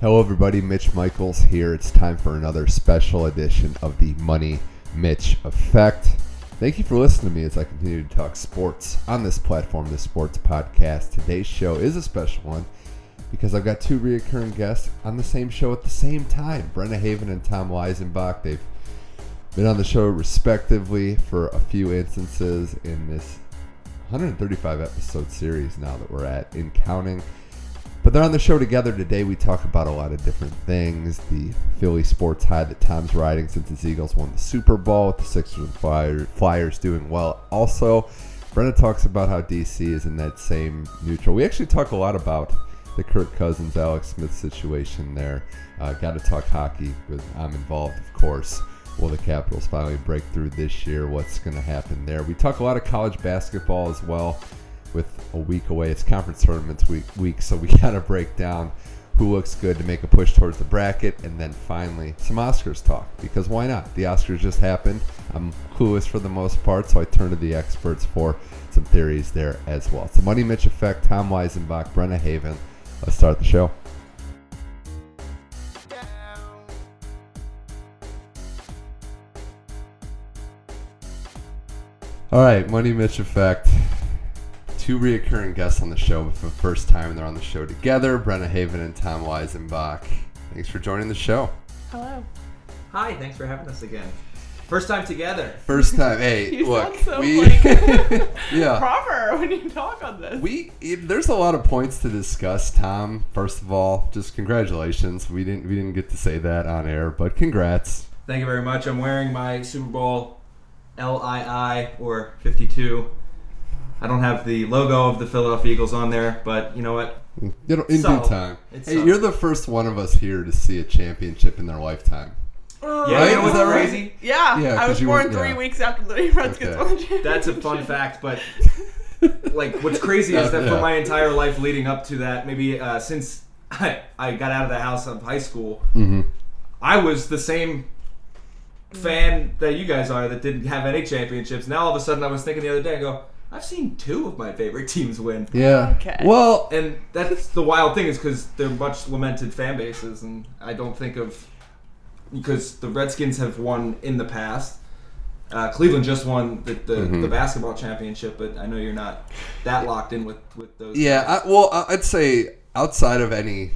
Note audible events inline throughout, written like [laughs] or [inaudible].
Hello, everybody. Mitch Michaels here. It's time for another special edition of the Money Mitch Effect. Thank you for listening to me as I continue to talk sports on this platform, the Sports Podcast. Today's show is a special one because I've got two reoccurring guests on the same show at the same time Brenna Haven and Tom Weisenbach. They've been on the show respectively for a few instances in this 135 episode series now that we're at in counting. But they're on the show together today. We talk about a lot of different things. The Philly sports high that Tom's riding since his Eagles won the Super Bowl with the Sixers and Flyers, Flyers doing well. Also, Brenna talks about how DC is in that same neutral. We actually talk a lot about the Kirk Cousins, Alex Smith situation there. Uh, Got to talk hockey with I'm involved, of course. Will the Capitals finally break through this year? What's going to happen there? We talk a lot of college basketball as well with a week away. It's conference tournaments week, week so we [laughs] got to break down who looks good to make a push towards the bracket, and then finally some Oscars talk because why not? The Oscars just happened. I'm clueless for the most part, so I turn to the experts for some theories there as well. The Money Mitch Effect, Tom Weisenbach, Brenna Haven. Let's start the show. All right, Money Mitch Effect two reoccurring guests on the show for the first time. They're on the show together Brenna Haven and Tom Weisenbach. Thanks for joining the show. Hello. Hi, thanks for having us again. First time together. First time. Hey, [laughs] You look. sound so, we, like, [laughs] yeah. Proper when you talk on this. We it- there's a lot of points to discuss, Tom. First of all, just congratulations. We didn't we didn't get to say that on air, but congrats. Thank you very much. I'm wearing my Super Bowl LII or 52. I don't have the logo of the Philadelphia Eagles on there, but you know what? You know, in due time. Hey, subtle. you're the first one of us here to see a championship in their lifetime. Yeah, Right? you know Is what's that right? crazy? yeah, Yeah, I 'cause was born were- three yeah. weeks after the Redskins Okay. won the championship. That's a fun fact, but [laughs] like what's crazy is that Yeah. for my entire life leading up to that, maybe uh, since [laughs] I, I got out of the house of high school, Mm-hmm. I was the same fan that you guys are that didn't have any championships. Now all of a sudden, I was thinking the other day, I go, I've seen two of my favorite [laughs] teams win. Yeah. Okay. Well, And that's the wild thing is because they're much lamented fan bases, and I don't think of because the Redskins have won in the past. Uh, Cleveland just won the, the, Mhm. the basketball championship, but I know you're not that locked in with, with those. Yeah. I, well, I'd say outside of any,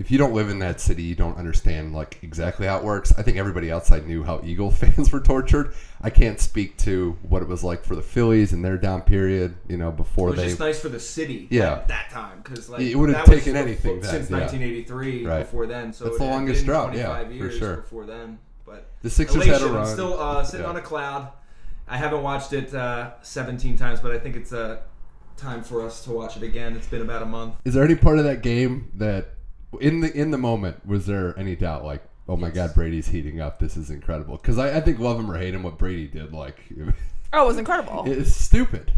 if you don't live in that city, you don't understand like exactly how it works. I think everybody outside knew how Eagle [laughs] fans were tortured. I can't speak to what it was like for the Phillies in their down period. You know, before it was they. just nice for the city. Yeah. at that time because like It would've that was taken anything then, since yeah. 1983. Right. Before then, so That's it the longest drought, yeah, for sure. Before then, but the Sixers had a run. I'm still uh, sitting Yeah. on a cloud. I haven't watched it uh, 17 times, but I think it's uh, time for us to watch it again. It's been about a month. Is there any part of that game that, in the in the moment, was there any doubt like, oh my God, Brady's heating up. This is incredible. Because I, I think love him or hate him, what Brady did, like, [laughs] oh, it was incredible. it's stupid.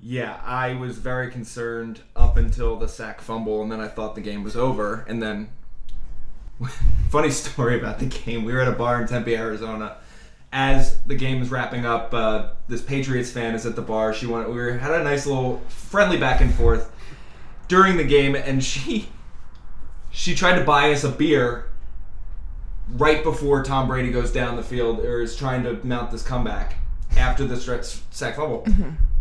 Yeah, I was very concerned up until the sack fumble, and then I thought the game was over. And then, [laughs] funny story about the game: we were at a bar in Tempe, Arizona. As the game is wrapping up, uh, this Patriots fan is at the bar. She wanted, we were, had a nice little friendly back and forth during the game, and she she tried to buy us a beer right before Tom Brady goes down the field or is trying to mount this comeback after the stretch sack fumble.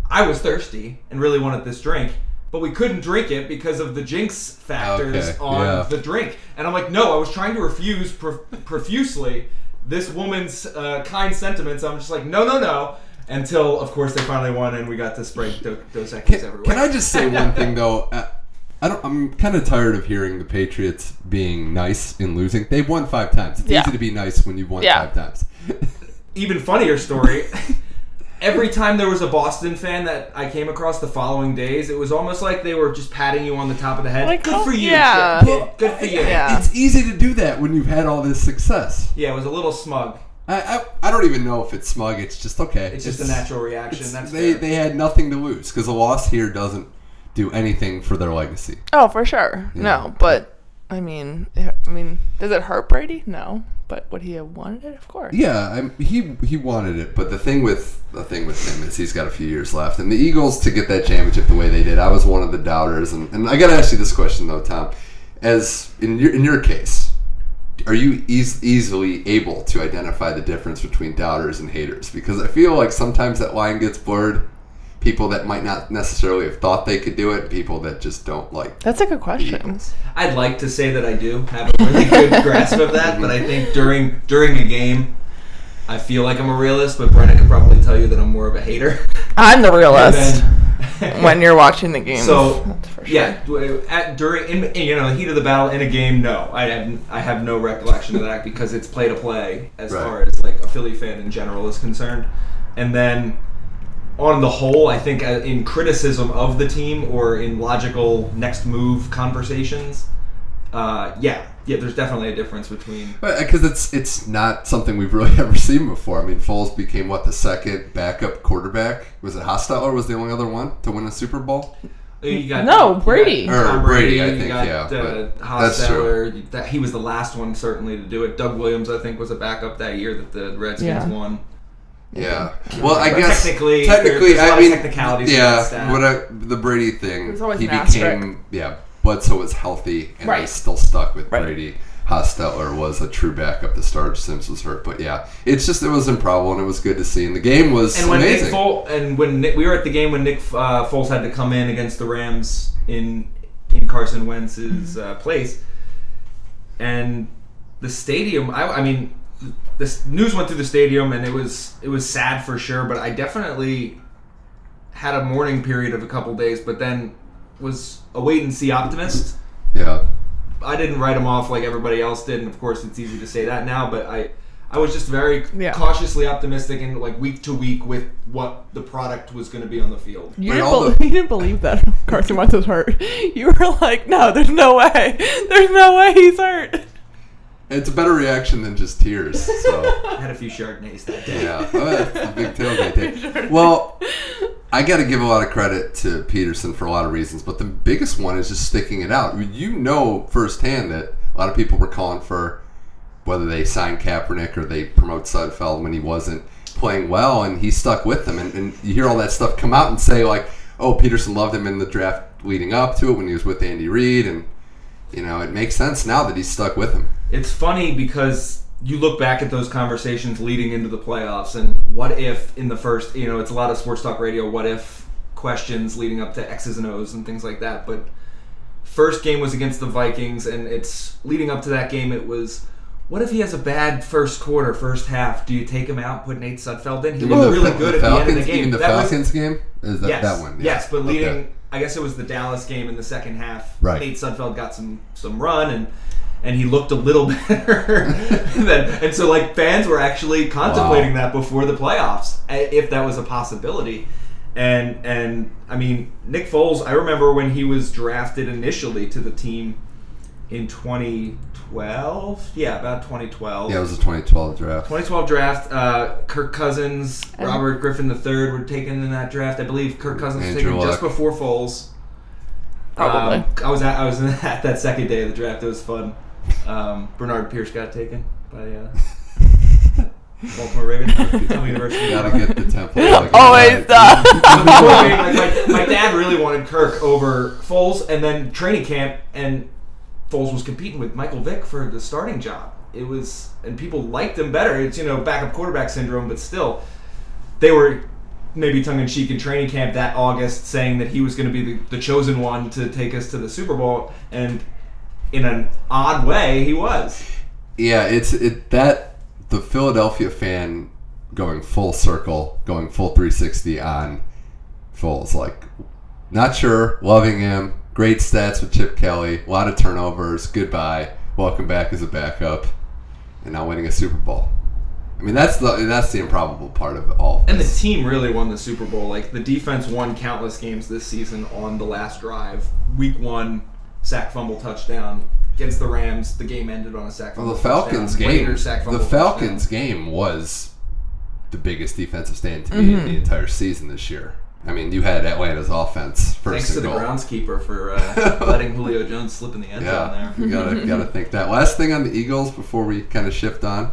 I was thirsty and really wanted this drink, but we couldn't drink it because of the jinx factors Okay, on yeah. the drink. And I'm like, no, I was trying to refuse prof- profusely this woman's uh, kind sentiments. I'm just like, no, no, no. Until, of course, they finally won and we got to spray Do- Dos Equis everywhere. can I just say one thing though? [laughs] Uh, I don't. I'm kind of tired of hearing the Patriots being nice in losing. They've won five times. It's Yeah. easy to be nice when you've won Yeah. five times. [laughs] even funnier story. [laughs] Every time there was a Boston fan that I came across the following days, it was almost like they were just patting you on the top of the head. Like, Good oh, for you, yeah. kid. Good for you. Yeah. It's easy to do that when you've had all this success. Yeah, it was a little smug. I, I, I don't even know if it's smug. It's just okay. It's just a natural reaction. That's they fair. they had nothing to lose because a loss here doesn't do anything for their legacy. oh, for sure. Yeah. No, but I mean, I mean, does it hurt Brady? No, but would he have wanted it? Of course. Yeah, I'm, he he wanted it, but the thing with the thing with him is he's got a few years left, and the Eagles to get that championship the way they did, I was one of the doubters, and, and I got to ask you this question though, Tom. as in your in your case, are you eas- easily able to identify the difference between doubters and haters? Because I feel like sometimes that line gets blurred. People that might not necessarily have thought they could do it, people that just don't like. That's a good question. Eagles. I'd like to say that I do have a really good grasp of that, but I think during during a game, I feel like I'm a realist. But Brenna could probably tell you that I'm more of a hater. I'm the [laughs] realist And [laughs] when you're watching the game. So That's for sure. yeah, at during in you know the heat of the battle in a game, no, I have I have no recollection of that because it's play to play as Right. far as like a Philly fan in general is concerned, and then on the whole, I think uh, in criticism of the team or in logical next move conversations, uh, yeah, yeah, there's definitely a difference between. Because it's it's not something we've really [laughs] ever seen before. I mean, Foles became what the second backup quarterback. Was it Hostetler was the only other one to win a Super Bowl? You got, No, you got Brady. Tom Or Brady, I you think, got, yeah, Uh, that's Hostetler. That, he was the last one certainly to do it. Doug Williams, I think, was a backup that year that the Redskins Yeah. won. Yeah. Well, I But guess technically, technically, there's a lot I of mean, technicalities yeah. What I, the Brady thing, he an became yeah. but Bledsoe was healthy and Right. they still stuck with Right. Brady. Hostetler was a true backup to start. Simms was hurt, but yeah, it's just it was improbable and it was good to see. And the game was And when amazing. Nick Foles, and when Nick, we were at the game when Nick uh, Foles had to come in against the Rams in in Carson Wentz's uh, place, and the stadium. I, I mean, this news went through the stadium, and it was it was sad for sure. But I definitely had a mourning period of a couple days, but then was a wait and see optimist. yeah, I didn't write him off like everybody else did, and of course it's easy to say that now, but I I was just very Yeah. cautiously optimistic and like week to week with what the product was going to be on the field. You didn't, all bel the- [laughs] you didn't believe that [laughs] Carson Wentz was hurt. [laughs] You were like, no, there's no way. There's no way he's hurt. It's a better reaction than just tears. So. I [laughs] had a few Chardonnays that day. Yeah, oh, that's a big tailgate [laughs] day. Well, I got to give a lot of credit to Pederson for a lot of reasons, but the biggest one is just sticking it out. You know firsthand that a lot of people were calling for whether they sign Kaepernick or they promote Sudfeld when he wasn't playing well, and he stuck with them. And, and you hear all that stuff come out and say like, "Oh, Pederson loved him in the draft leading up to it when he was with Andy Reid," and you know it makes sense now that he's stuck with him. It's funny because you look back at those conversations leading into the playoffs and what if in the first, you know, it's a lot of sports talk radio, what if questions leading up to X's and O's and things like that. But first game was against the Vikings and it's leading up to that game it was what if he has a bad first quarter, first half? Do you take him out, put Nate Sudfeld in? He looked the- really the good at the end of the game. Even the That was- Falcons game is that yes, that one? yeah. Yes, but leading, Okay. I guess it was the Dallas game in the second half. Right. Nate Sudfeld got some some run and and he looked a little [laughs] better. [laughs] than, and so like fans were actually contemplating that before the playoffs, eh, if that was a possibility. And and I mean Nick Foles, I remember when he was drafted initially to the team in 2012. Yeah, about 2012. Yeah, it was a 2012 draft. 2012 draft. Uh, Kirk Cousins, And- Robert Griffin III were taken in that draft. I believe Kirk Cousins was Andrew taken just before Foles. Probably. Um, I was at I was [laughs] at that second day of the draft. It was fun. Um, Bernard Pierce got taken by uh, [laughs] Baltimore Ravens. Temple University. Gotta get the temple. [laughs] Like, Always Before like, my, my dad really wanted Kirk over Foles, and then training camp, and Foles was competing with Michael Vick for the starting job. It was, and people liked him better. It's you know backup quarterback syndrome, but still, they were maybe tongue in cheek in training camp that August, saying that he was going to be the, the chosen one to take us to the Super Bowl, and in an odd way, he was. Yeah, it's it that the Philadelphia fan going full circle, going full 360 on Foles. Like, not sure, loving him, great stats with Chip Kelly, a lot of turnovers. Goodbye, welcome back as a backup, and now winning a Super Bowl. I mean, that's the that's the improbable part of all. Of And the team really won the Super Bowl. Like the defense won countless games this season on the last drive. Week one, sack fumble touchdown against the Rams. The game ended on a sack Well, fumble. the Falcons touchdown. game, Raiders sack the Falcons touchdown. game was the biggest defensive stand to me mm-hmm. in the entire season this year. I mean, you had Atlanta's offense first Thanks to and the goal. groundskeeper for uh, [laughs] letting Julio Jones slip in the end zone there. you gotta gotta think that. Last thing on the Eagles before we kind of shift on,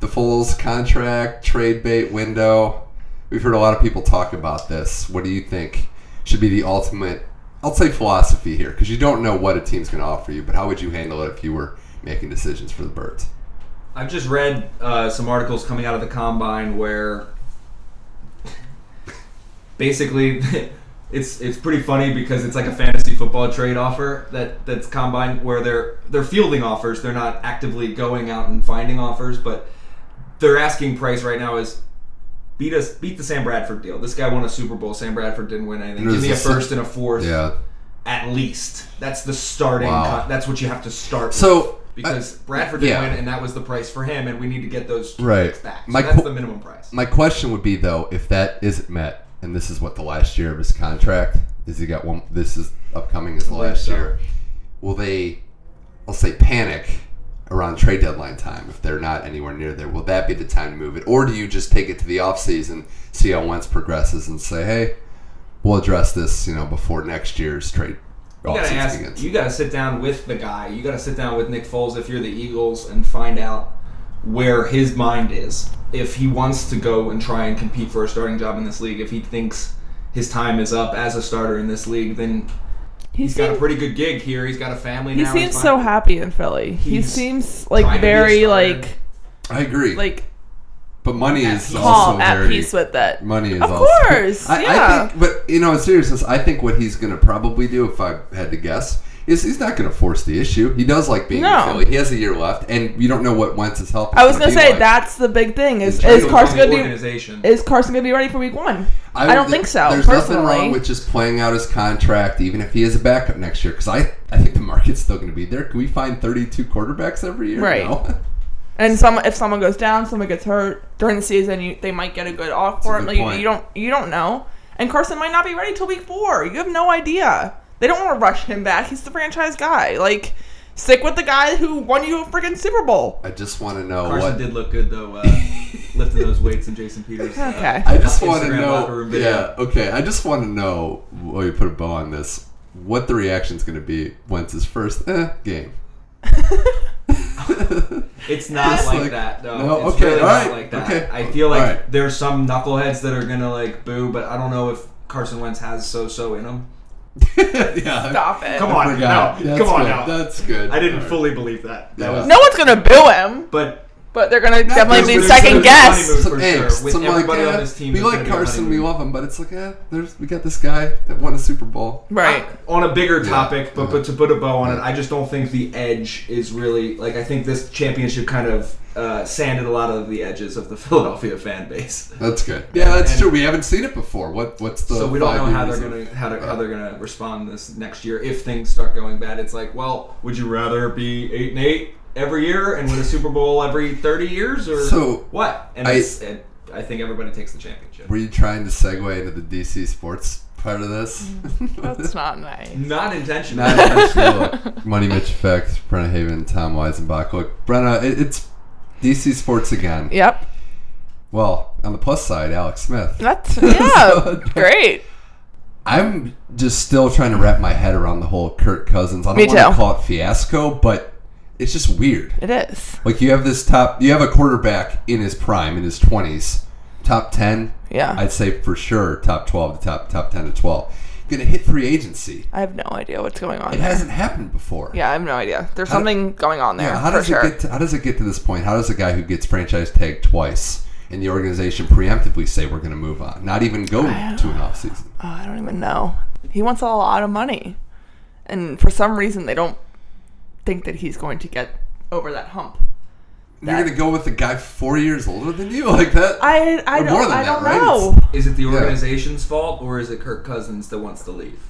the Foles contract trade bait window. We've heard a lot of people talk about this. What do you think should be the ultimate I'll say philosophy here because you don't know what a team's going to offer you. But how would you handle it if you were making decisions for the Birds? I've just read uh, some articles coming out of the combine where basically [laughs] it's it's pretty funny because it's like a fantasy football trade offer that that's combine where they're they're fielding offers. They're not actively going out and finding offers, but their asking price right now is beat us beat the Sam Bradford deal. This guy won a Super Bowl. Sam Bradford didn't win anything. Give me a first and a fourth Yeah. at least. That's the starting. Wow. co- that's what you have to start. So, with. because I- Bradford didn't yeah. win, and that was the price for him, and we need to get those Right. picks back. So My that's qu- the minimum price. My question would be though, if that isn't met, and this is what the last year of his contract is, he got one. This is upcoming as the last so. year. Will they, I'll say, panic around trade deadline time if they're not anywhere near there? Will that be the time to move it, or do you just take it to the offseason, see how Wentz progresses, and say, hey, we'll address this, you know, before next year's trade You gotta ask. begins? You gotta sit down with the guy. You gotta sit down with Nick Foles if you're the Eagles and find out where his mind is. If he wants to go and try and compete for a starting job in this league, if he thinks his time is up as a starter in this league, then He he's got a pretty good gig here. He's got a family he now. seems so happy in Philly. He seems like to be a very like I agree, like but money is also calm at very peace with that. Money is Of also. course, I, yeah. I think, but you know, in seriousness, I think what he's going to probably do, if I had to guess, is he's not going to force the issue. He does like being No. in Philly. He has a year left, and you don't know what Wentz's health. Is I was gonna say like. that's the big thing. Is It's is. Carson gonna be is Carson gonna be ready for week one? I, don't think so. There's personally, nothing wrong with just playing out his contract, even if he is a backup next year. Because I, I think the market's still going to be there. Can we find 32 quarterbacks every year? Right. No. [laughs] And some if someone goes down, someone gets hurt during the season, you, they might get a good offer. for a it. good Like, you, you don't you don't know. And Carson might not be ready till week four. You have no idea. They don't want to rush him back. He's the franchise guy. Like stick with the guy who won you a freaking Super Bowl. I just want to know Carson what. did look good though, uh, [laughs] lifting those weights in Jason Peters. uh, Okay. I just want to know. locker room. Yeah, okay. I just want to know. While you put a bow on this, what the reaction's going to be Wentz's first eh, game. [laughs] It's not Just like, like- that, though. No, it's okay, really all not right, like that. okay. I feel like All right. there's some knuckleheads that are gonna like boo, but I don't know if Carson Wentz has so-so in him. [laughs] yeah. Stop it. Come on, forgot. no, That's come on good. now. That's good. I didn't All right. fully believe that. That Yeah. was, No one's gonna boo him, but but they're gonna definitely there's- be there's- second there's guess. honeymoon. Some for sure. angst. With Some like, everybody on eh, this team we is like gonna be Carson, we honeymoon. love him, but it's like, eh, there's we got this guy that won a Super Bowl. Right. on a bigger topic, but, Yeah. but to put a bow on it, I just don't think the edge is really like I think this championship kind of uh, sanded a lot of the edges of the [laughs] Philadelphia fan base. That's good. Yeah, that's And- true. We haven't seen it before. What what's the so we don't know how they're gonna how, to, how they're gonna respond this next year if things start going bad. It's like, well, would you rather be eight and eight every year and win a Super Bowl every thirty years, or So, what? And I- it's, it, I think everybody takes the championship. Were you trying to segue into the DC sports part of this? That's not nice. [laughs] Not intentional. Not intentional. [laughs] Money Mitch Effect, Brenna Haven, Tom Weisenbach. Look, Brenna, it, it's DC sports again. Yep. Well, on the plus side, Alex Smith. That's [laughs] yeah. great. I'm just still trying to wrap my head around the whole Kirk Cousins. I don't Me want too. to call it fiasco, but it's just weird. It is. Like you have this top, you have a quarterback in his prime, in his twenties, top ten. Yeah. I'd say for sure top twelve to top top ten to twelve. Going to hit free agency. I have no idea what's going on. It there. hasn't happened before. Yeah, I have no idea. There's How- something going on there. Yeah, how does sure. it get? To, how does it get to this point? How does a guy who gets franchise tagged twice and the organization preemptively say we're going to move on, not even go to an off season? Oh, I don't even know. He wants a lot of money, and for some reason they don't think that he's going to get over that hump. You're going to go with a guy four years older than you [laughs] like that? I I Or don't more than I that, don't right? know. It's- Is it the organization's fault or is it Kirk Cousins that wants to leave?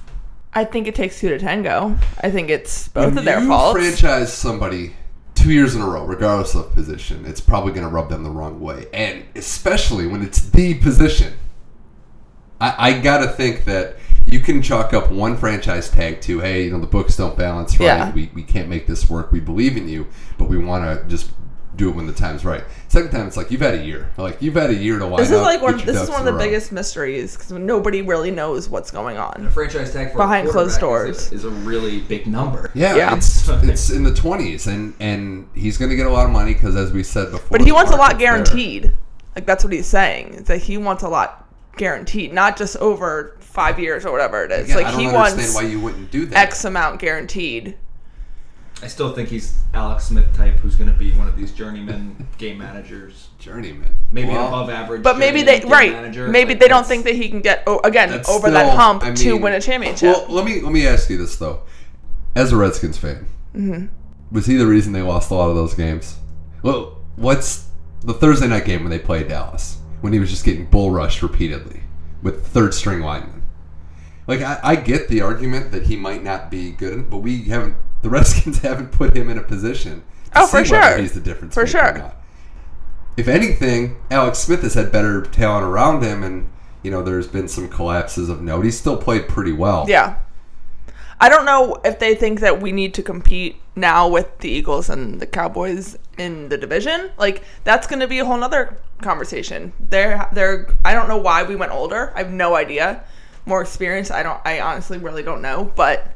I think it takes two to tango. I think it's both When of their faults. you faults. franchise somebody two years in a row, regardless of position, it's probably going to rub them the wrong way, and especially when it's the position. I, I got to think that you can chalk up one franchise tag to, hey, you know, the books don't balance right. Yeah. We, we can't make this work. We believe in you, but we want to just do it when the time's right. Second time, it's like you've had a year. Like you've had a year to line this is up, like one. get your This is ducks one of in the a row. biggest mysteries because nobody really knows what's going A on. franchise tag for Behind a closed quarterback doors. is a, is a really big number. Yeah, Yeah. it's it's in the twenties, and and he's going to get a lot of money because, as we said before, But he the wants a lot market's there. guaranteed. Like that's what he's saying. Is that he wants a lot guaranteed, not just over five years or whatever it is. Again, like I don't he understand wants why you wouldn't do that. X amount guaranteed. I still think he's Alex Smith type, who's going to be one of these journeyman [laughs] game managers. Journeyman. Maybe Well, above average. But maybe they game right. Manager. Maybe Like, they don't think that he can get oh, again that's over that hump I to win a championship. Well, let me let me ask you this though, as a Redskins fan, Mm-hmm. was he the reason they lost a lot of those games? Well, what's the Thursday night game when they played Dallas when he was just getting bull rushed repeatedly with third string linemen? Like I, I get the argument that he might not be good, but we haven't. The Redskins [laughs] haven't put him in a position. To Oh, for see whether sure. he's the difference. For sure. If anything, Alex Smith has had better talent around him, and you know there's been some collapses of note. He's still played pretty well. Yeah. I don't know if they think that we need to compete now with the Eagles and the Cowboys in the division. Like that's going to be a whole nother conversation. They're they're I don't know why we went older. I have no idea. More experience. I don't. I honestly really don't know. But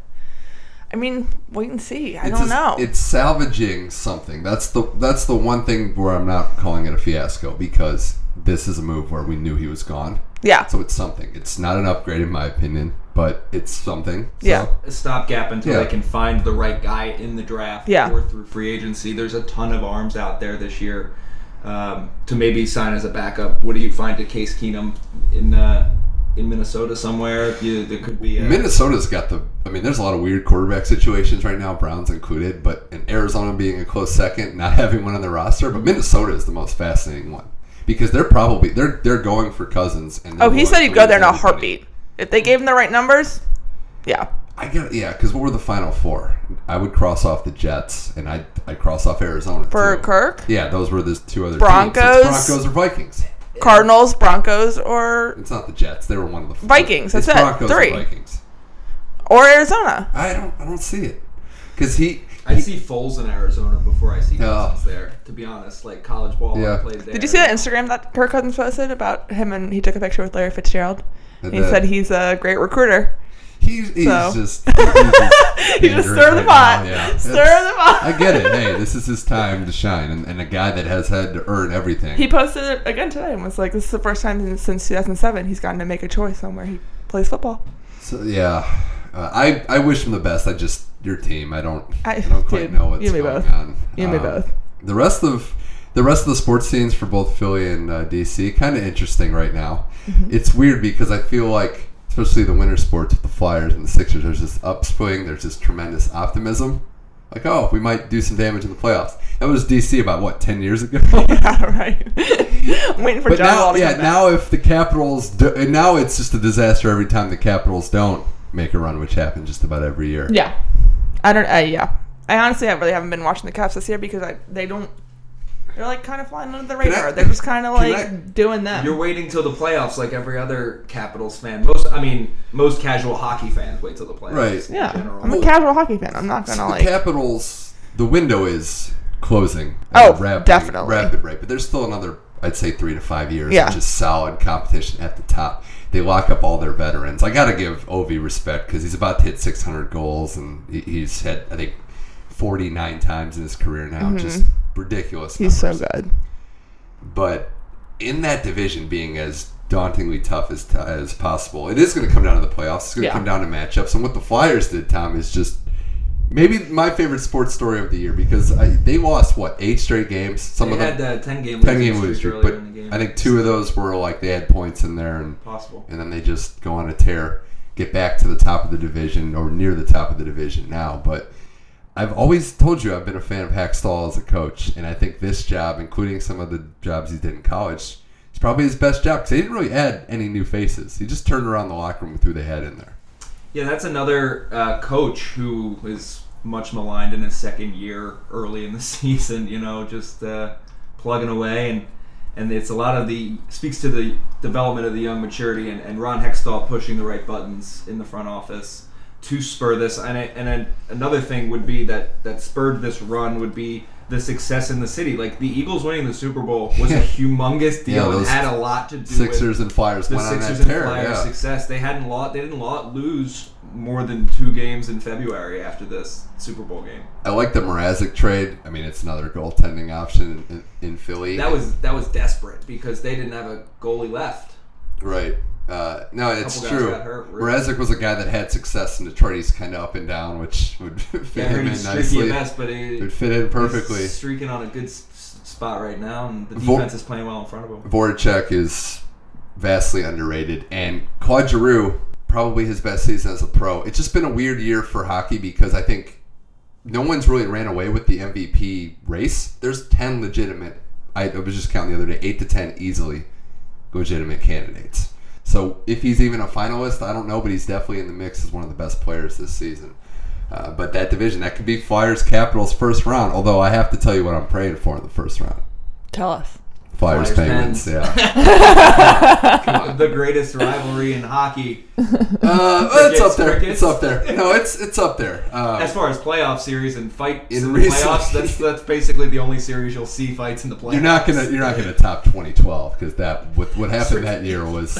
I mean, wait and see. I It's don't a- know. It's salvaging something. That's the that's the one thing where I'm not calling it a fiasco because this is a move where we knew he was gone. yeah. So it's something. It's not an upgrade in my opinion, but it's something. So, Yeah. a stopgap until Yeah. they can find the right guy in the draft Yeah. or through free agency. There's a ton of arms out there this year um, to maybe sign as a backup. What do you find to Case Keenum in uh, in Minnesota somewhere? You, there could be a, Minnesota's got the. I mean, there's a lot of weird quarterback situations right now, Browns included. But in Arizona being a close second, not [laughs] having one on the roster, but Minnesota is the most fascinating one because they're probably they're they're going for Cousins. And Oh, he said he'd go there in a heartbeat if they gave him the right numbers. Yeah. I get yeah, because what were the final four? I would cross off the Jets, and I I would cross off Arizona For too. Kirk, Yeah, those were the two other Broncos. Teams. It's Broncos or Vikings. Cardinals, Broncos, or It's not the Jets. They were one of the Vikings, It's that's it. Broncos Three. Or Vikings. or Arizona. I don't I don't see it because he. I see Foles in Arizona before I see Yeah. Cousins there. To be honest, like college ball, Yeah. I played there. Did you see that Instagram that Kirk Cousins posted about him and he took a picture with Larry Fitzgerald? And He the- said he's a great recruiter. He's, he's So. just [laughs] he's just, He just stir the pot. now, Yeah, Stir It's- the pot. I get it. Hey, this is his time to shine, and, and a guy that has had to earn everything. He posted it again today and was like, "This is the first time since- since 2007 he's gotten to make a choice on where he plays football." so yeah, uh, I I wish him the best. I just your team. I don't. I, I- don't quite dude, know what's you and me going both. on. You and me Um, both. The rest of the rest of the sports scenes for both Philly and uh, DC kind of interesting right now. Mm-hmm. It's weird because I feel like, especially the winter sports with the Flyers and the Sixers, there's this upswing. There's this tremendous optimism. Like, oh, we might do some damage in the playoffs. That was DC about what ten years ago. [laughs] yeah, [laughs] right. [laughs] Waiting for But John now, Wall to yeah, now if the Capitals, do, and now it's just a disaster every time the Capitals don't make a run, which happens just about every year. Yeah, I don't. Uh, yeah, I honestly, I really haven't been watching the Caps this year because I they don't. They're like kind of flying under the radar. I- they're just kind of like I- doing them. You're waiting till the playoffs, like every other Capitals fan. Most, I mean, most casual hockey fans wait till the playoffs. Right. in yeah, general. I'm a casual hockey fan. I'm not gonna the like. Capitals, the window is closing. Oh, rapid, definitely. rapid rate. But there's still another, I'd say, three to five years Yeah. of just solid competition at the top. They lock up all their veterans. I got to give Ovi respect because he's about to hit 600 goals, and he's had, I think, 49 times in his career now. Mm-hmm. Just ridiculous. He's so good. But in that division being as dauntingly tough as as possible, it is going to come down to the playoffs. It's going to Yeah. come down to matchups. And what the Flyers did, Tom, is just maybe my favorite sports story of the year because I, they lost what eight straight games. Some They of them had uh, ten game ten game lose streak, but in the game. I think two of those were like they had points in there, and possible. and then they just go on a tear, get back to the top of the division or near the top of the division now. But I've always told you I've been a fan of Hakstol as a coach, and I think this job, including some of the jobs he did in college, is probably his best job because he didn't really add any new faces. He just turned around the locker room with who they had in there. Yeah, that's another uh, coach who is much maligned in his second year early in the [laughs] season. You know, just uh, plugging away, and and it's a lot of the speaks to the development of the young maturity, and, and Ron Hextall pushing the right buttons in the front office to spur this. And it, and then another thing would be that that spurred this run would be the success in the city. Like the Eagles winning the Super Bowl was a [laughs] humongous Yeah, deal and those had a lot to do with Sixers and Flyers the Sixers and. Flyers yeah. success. They hadn't lost. They didn't lo- lose more than two games in February after this Super Bowl game. I like the Mrazek trade. I mean, it's another goaltending option in, in, in Philly. That was that was desperate because they didn't have a goalie left. right. Uh, no, it's true. hurt. Mrazek was a guy that had success in Detroit. He's kind of up and down, which [laughs] would fit Yeah, him in nicely. best, but It would fit in perfectly. He's streaking on a good spot right now, and the defense is playing well in front of him. Voracek is vastly underrated, and Claude Giroux probably his best season as a pro. It's just been a weird year for hockey because I think no one's really ran away with the MVP race. There's ten legitimate. I, I was just counting the other day, eight to ten easily legitimate candidates. So if he's even a finalist, I don't know, but he's definitely in the mix as one of the best players this season. Uh, but that division, that could be Flyers Capitals first round. Although I have to tell you what I'm praying for in the first round. Tell us. Flyers, Flyers, Penguins, Pens. yeah. [laughs] the greatest rivalry in hockey, Uh, [laughs] it's up there. crickets. It's up there. No, it's it's up there. Uh, as far as playoff series and fights In in, the recent- playoffs, that's [laughs] that's basically the only series you'll see fights in the playoffs. you're not gonna you're not gonna top 2012 because that what what happened that year was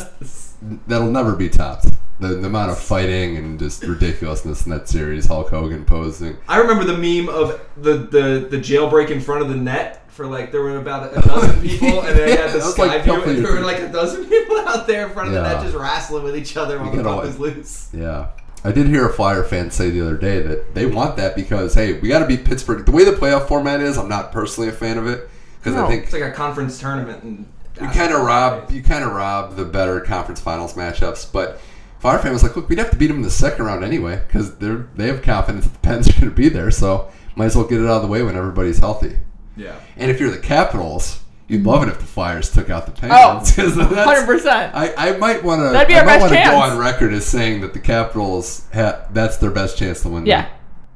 that'll never be topped. The, the amount of fighting and just ridiculousness in that series. Hulk Hogan posing. I remember the meme of the, the, the jailbreak in front of the net for like there were about a dozen [laughs] people and they had the That was sky like view and there were like a dozen [laughs] people out there in front of the Yeah. net just wrestling with each other while the gotta puck like- was loose. Yeah. I did hear a Flyer fan say the other day that they want that because hey, we got to beat Pittsburgh. The way the playoff format is, I'm not personally a fan of it because I think It's like a conference tournament and you kind of uh, rob you kind of rob the better conference finals matchups. But Flyer fan was like, look, we'd have to beat them in the second round anyway because they're they have confidence that the Pens are going to be there, so might as well get it out of the way when everybody's healthy. Yeah. And if you're the Capitals, you'd love it if the Flyers took out the Oh, Penguins. [laughs] 'cause 100%. I, I might want to. That'd be I our might best wanna go on record as saying that the Capitals ha- that's their best chance to win. the- Yeah.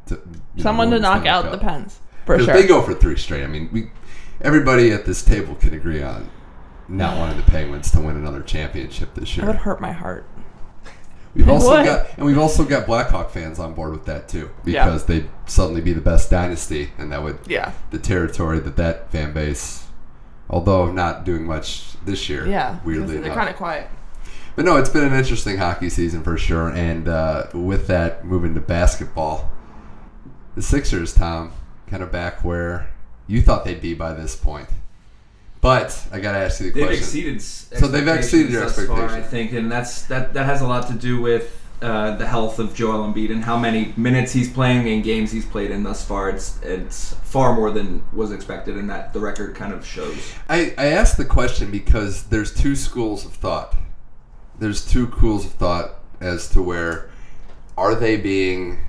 to, you know, Someone to knock out the Pens. For 'Cause sure. They go for three straight. I mean, we everybody at this table can agree on not wanting the Penguins to win another championship this year. That would hurt my heart. We've also would. got and we've also got Blackhawk fans on board with that too Yeah. because they'd suddenly be the best dynasty, and that would Yeah. the territory that that fan base, although not doing much this year, Yeah. weirdly They're kind of quiet. But no, it's been an interesting hockey season for sure. And uh, with that, moving to basketball, the Sixers, Tom, kind of back where you thought they'd be by this point. But I got to ask you the They've question. exceeded. So they've exceeded your expectations far, I think, and that's that. That has a lot to do with uh, the health of Joel Embiid and how many minutes he's playing and games he's played in thus far. It's it's far more than was expected, and that the record kind of shows. I, I asked the question because there's two schools of thought. There's two schools of thought as to where are they being,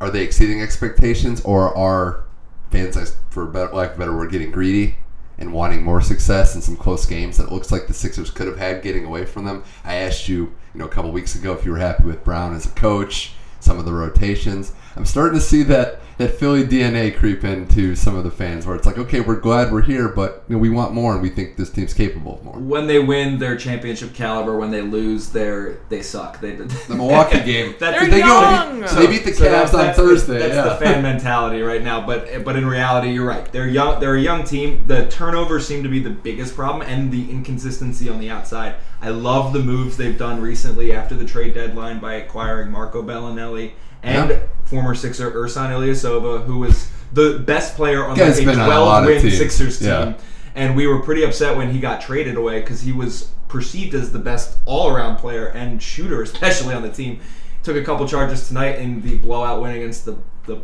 are they exceeding expectations, or are fans, for better, lack of a better word, getting greedy and wanting more success in some close games that looks like the Sixers could have had getting away from them. I asked you, you know, a couple weeks ago if you were happy with Brown as a coach, some of the rotations. I'm starting to see that that Philly DNA creep into some of the fans, where it's like, okay, we're glad we're here, but you know, we want more, and we think this team's capable of more. When they win, they're championship caliber. When they lose, they're they suck. They The Milwaukee [laughs] game, That's They're they young! go, so they beat the Cavs that's- on that's the- Thursday. that's yeah. the fan mentality right now. But but in reality, you're right. They're young. They're a young team. The turnovers seem to be the biggest problem, and the inconsistency on the outside. I love the moves they've done recently after the trade deadline by acquiring Marco Belinelli and Yeah. Former Sixer Ersan Ilyasova, who was the best player on like a on a lot 12 of win. Sixers team. Yeah. And we were pretty upset when he got traded away because he was perceived as the best all-around player and shooter, [laughs] especially on the team. Took a couple charges tonight in the blowout win against the the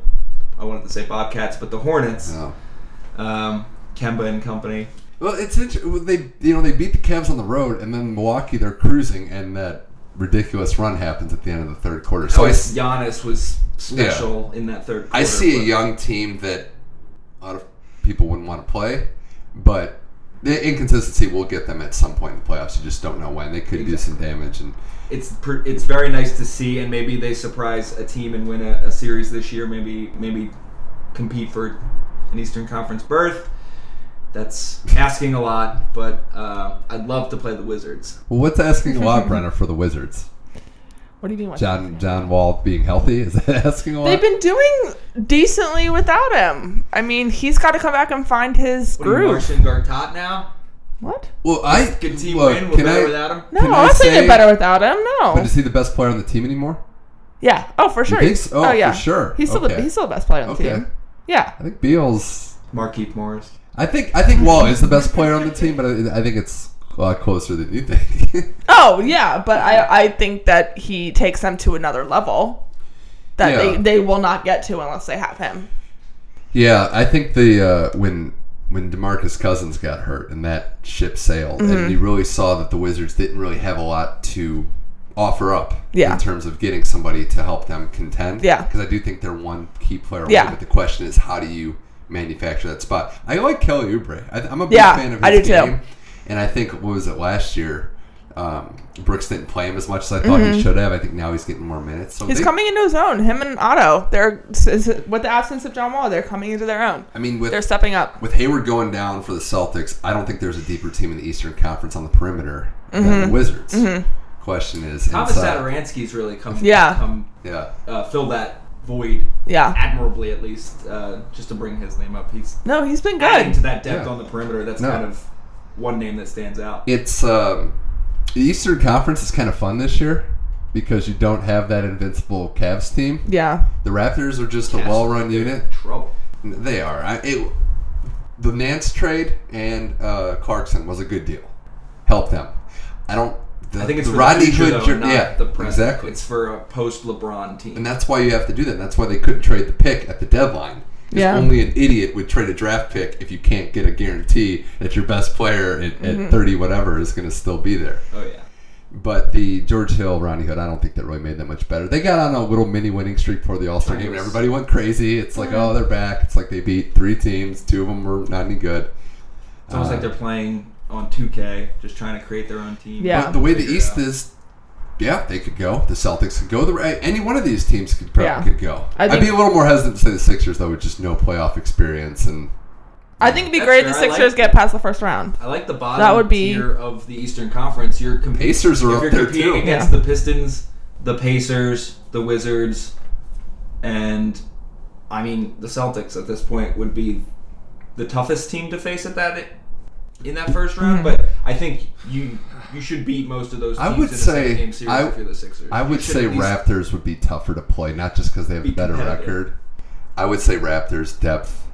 I wanted to say Bobcats, but the Hornets. Um, Kemba and company. Well, it's interesting. They you know they beat the Cavs on the road, and then Milwaukee they're cruising, and that ridiculous run happens at the end of the third quarter. So So I, Giannis was special in that third. quarter. I see a young team that a lot of people wouldn't want to play, but the inconsistency will get them at some point in the playoffs. You just don't know when. They could do some damage, and it's per, it's very nice to see, and maybe they surprise a team and win a, a series this year. Maybe maybe compete for an Eastern Conference berth. That's asking a lot, but uh, I'd love to play the Wizards. well, what's asking a lot, Brenna, for the Wizards? What do you mean? what's John? John Wall being healthy is that [laughs] asking a lot? They've been doing decently without him. I mean, he's got to come back and find his What are you, groove. Marcin Gortat now? What? well, I Good team look, win. We're can better I- without him. No, Can I'm I not they're better without him. No. But is he the best player on the team anymore? Yeah. Oh, for sure. He's- so? Oh, for yeah. sure. He's still Okay. the he's still the best player on the Okay. team. Yeah. I think Beal's. Markieff Morris. I think I think Wall is the best player on the team, but I, I think it's a lot closer than you think. [laughs] Oh yeah, but I I think that he takes them to another level that Yeah. they, they will not get to unless they have him. yeah, I think the uh, when when Demarcus Cousins got hurt and that ship sailed, Mm-hmm. and you really saw that the Wizards didn't really have a lot to offer up Yeah. in terms of getting somebody to help them contend. Yeah. because I do think they're one key player. away, Yeah. but the question is, how do you manufacture that spot? I like Kelly Oubre. I, I'm a big Yeah, fan of his I do too. and I think what was it last year? Um, Brooks didn't play him as much as I thought Mm-hmm. he should have. I think now he's getting more minutes. So He's they- coming into his own. Him and Otto, they're s- s- with the absence of John Wall, they're coming into their own. I mean, with They're stepping up. with Hayward going down for the Celtics, I don't think there's a deeper team in the Eastern Conference on the perimeter than Mm-hmm. the Wizards. Question is, Thomas inside. Satoransky's really come, Yeah. come Yeah, uh, fill that void Yeah. admirably, at least. Uh, just to bring his name up, he's No, he's been good. to that depth Yeah. on the perimeter. That's No. kind of one name that stands out. it's um, the Eastern Conference is kind of fun this year because you don't have that invincible Cavs team. Yeah. The Raptors are just a well-run unit. Trouble. They are. I, it, the Nance trade and uh, Clarkson was a good deal. Help them. I don't. The, I think it's the for Rodney the future, Hood. though, jer- not yeah, the present. exactly. It's for a post LeBron team. And that's why you have to do that. That's why they couldn't trade the pick at the deadline. Yeah. Only an idiot would trade a draft pick if you can't get a guarantee that your best player at, Mm-hmm. at 30 whatever is going to still be there. oh yeah. But the George Hill, Ronnie Hood, I don't think that really made that much better. They got on a little mini winning streak before the All Star game, and everybody went crazy. It's like, oh, they're back. It's like they beat three teams. Two of them were not any good. It's almost Uh, like they're playing on 2K, just trying to create their own team. Yeah. But the way the East is, yeah, they could go. The Celtics could go. The any one of these teams could probably Yeah. could go. I I'd be a little more hesitant to say the Sixers though, with just no playoff experience and I think it'd be That's great fair. the Sixers like- get past the first round. I like the bottom That would be- tier of the Eastern Conference. You're competing. Pacers are if up you're there, competing too. against Yeah. the Pistons, the Pacers, the Wizards, and I mean the Celtics at this point would be the toughest team to face at that in that first round. Mm-hmm. But I think you you should beat most of those. I Teams would in a say- seven game series I- if you're the Sixers. I would say least- Raptors would be tougher to play, not just because they have a better record. I would say Raptors depth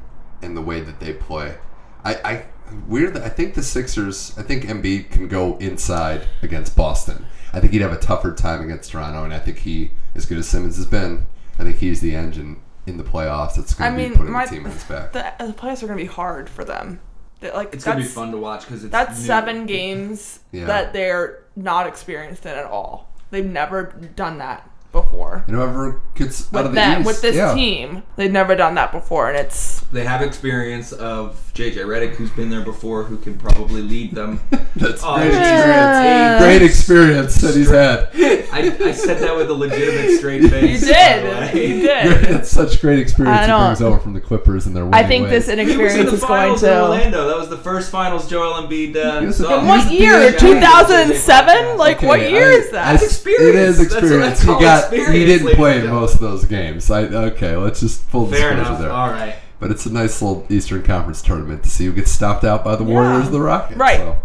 and the way that they play. I, I weird. I think the Sixers. I think Embiid can go inside against Boston. I think he'd have a tougher time against Toronto, and I think he, as good as Simmons has been, I think he's the engine in the playoffs that's I going to mean, be putting my, the team on his back. the, the playoffs are going to be hard for them. They're, like It's gonna be fun to watch because it's That's new. seven games Yeah. that they're not experienced in at all. They've never done that before. and whoever gets out With of the that, East, with this yeah. team, they've never done that before, and it's They have experience of JJ Redick, who's been there before, who can probably lead them. [laughs] that's Oh, great yeah. experience. Great experience that he's had. I, I said that with a legitimate straight face. you by the did, you did. That's such great experience I he brings over from the Clippers and their winning I think ways. this He was in inexperience the is going finals in to. Orlando. That was the first finals Joel Embiid uh, He was saw. In What year? 2007? Like, what year I- is that? I- That's experience. It is That's what I experience. He got. He experience, didn't play and in most of those games. I, okay, let's just full Fair disclosure enough. there. All right. But it's a nice little Eastern Conference tournament to see who gets stopped out by the Yeah. Warriors, or the Rockets. Right. So.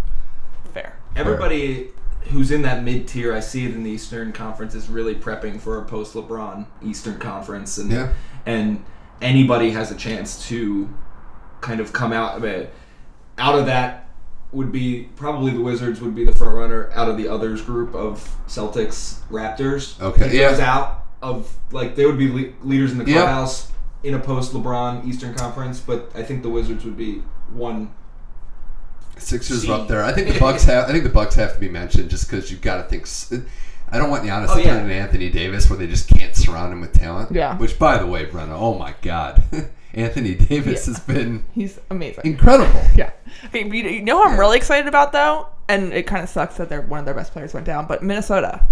Fair. Everybody who's in that mid tier, I see it in the Eastern Conference, is really prepping for a post LeBron Eastern Conference, and Yeah. and anybody has a chance to kind of come out of it. Out of that would be probably the Wizards would be the front runner out of the others group of Celtics Raptors. Okay, If yeah. goes out of like they would be le- leaders in the Yep. clubhouse in a post LeBron Eastern Conference, but I think the Wizards would be one Sixers See. are up there. I think [laughs] the Bucks have. I think the Bucks have to be mentioned just because you've got to think. I don't want Giannis Oh, to yeah. turn into Anthony Davis where they just can't surround him with talent. Yeah. Which, by the way, Brenna, oh my God, [laughs] Anthony Davis Yeah. has been He's amazing. incredible. [laughs] Yeah. Okay, you you know who I'm Yeah. really excited about though, and it kind of sucks that they're one of their best players went down, but Minnesota.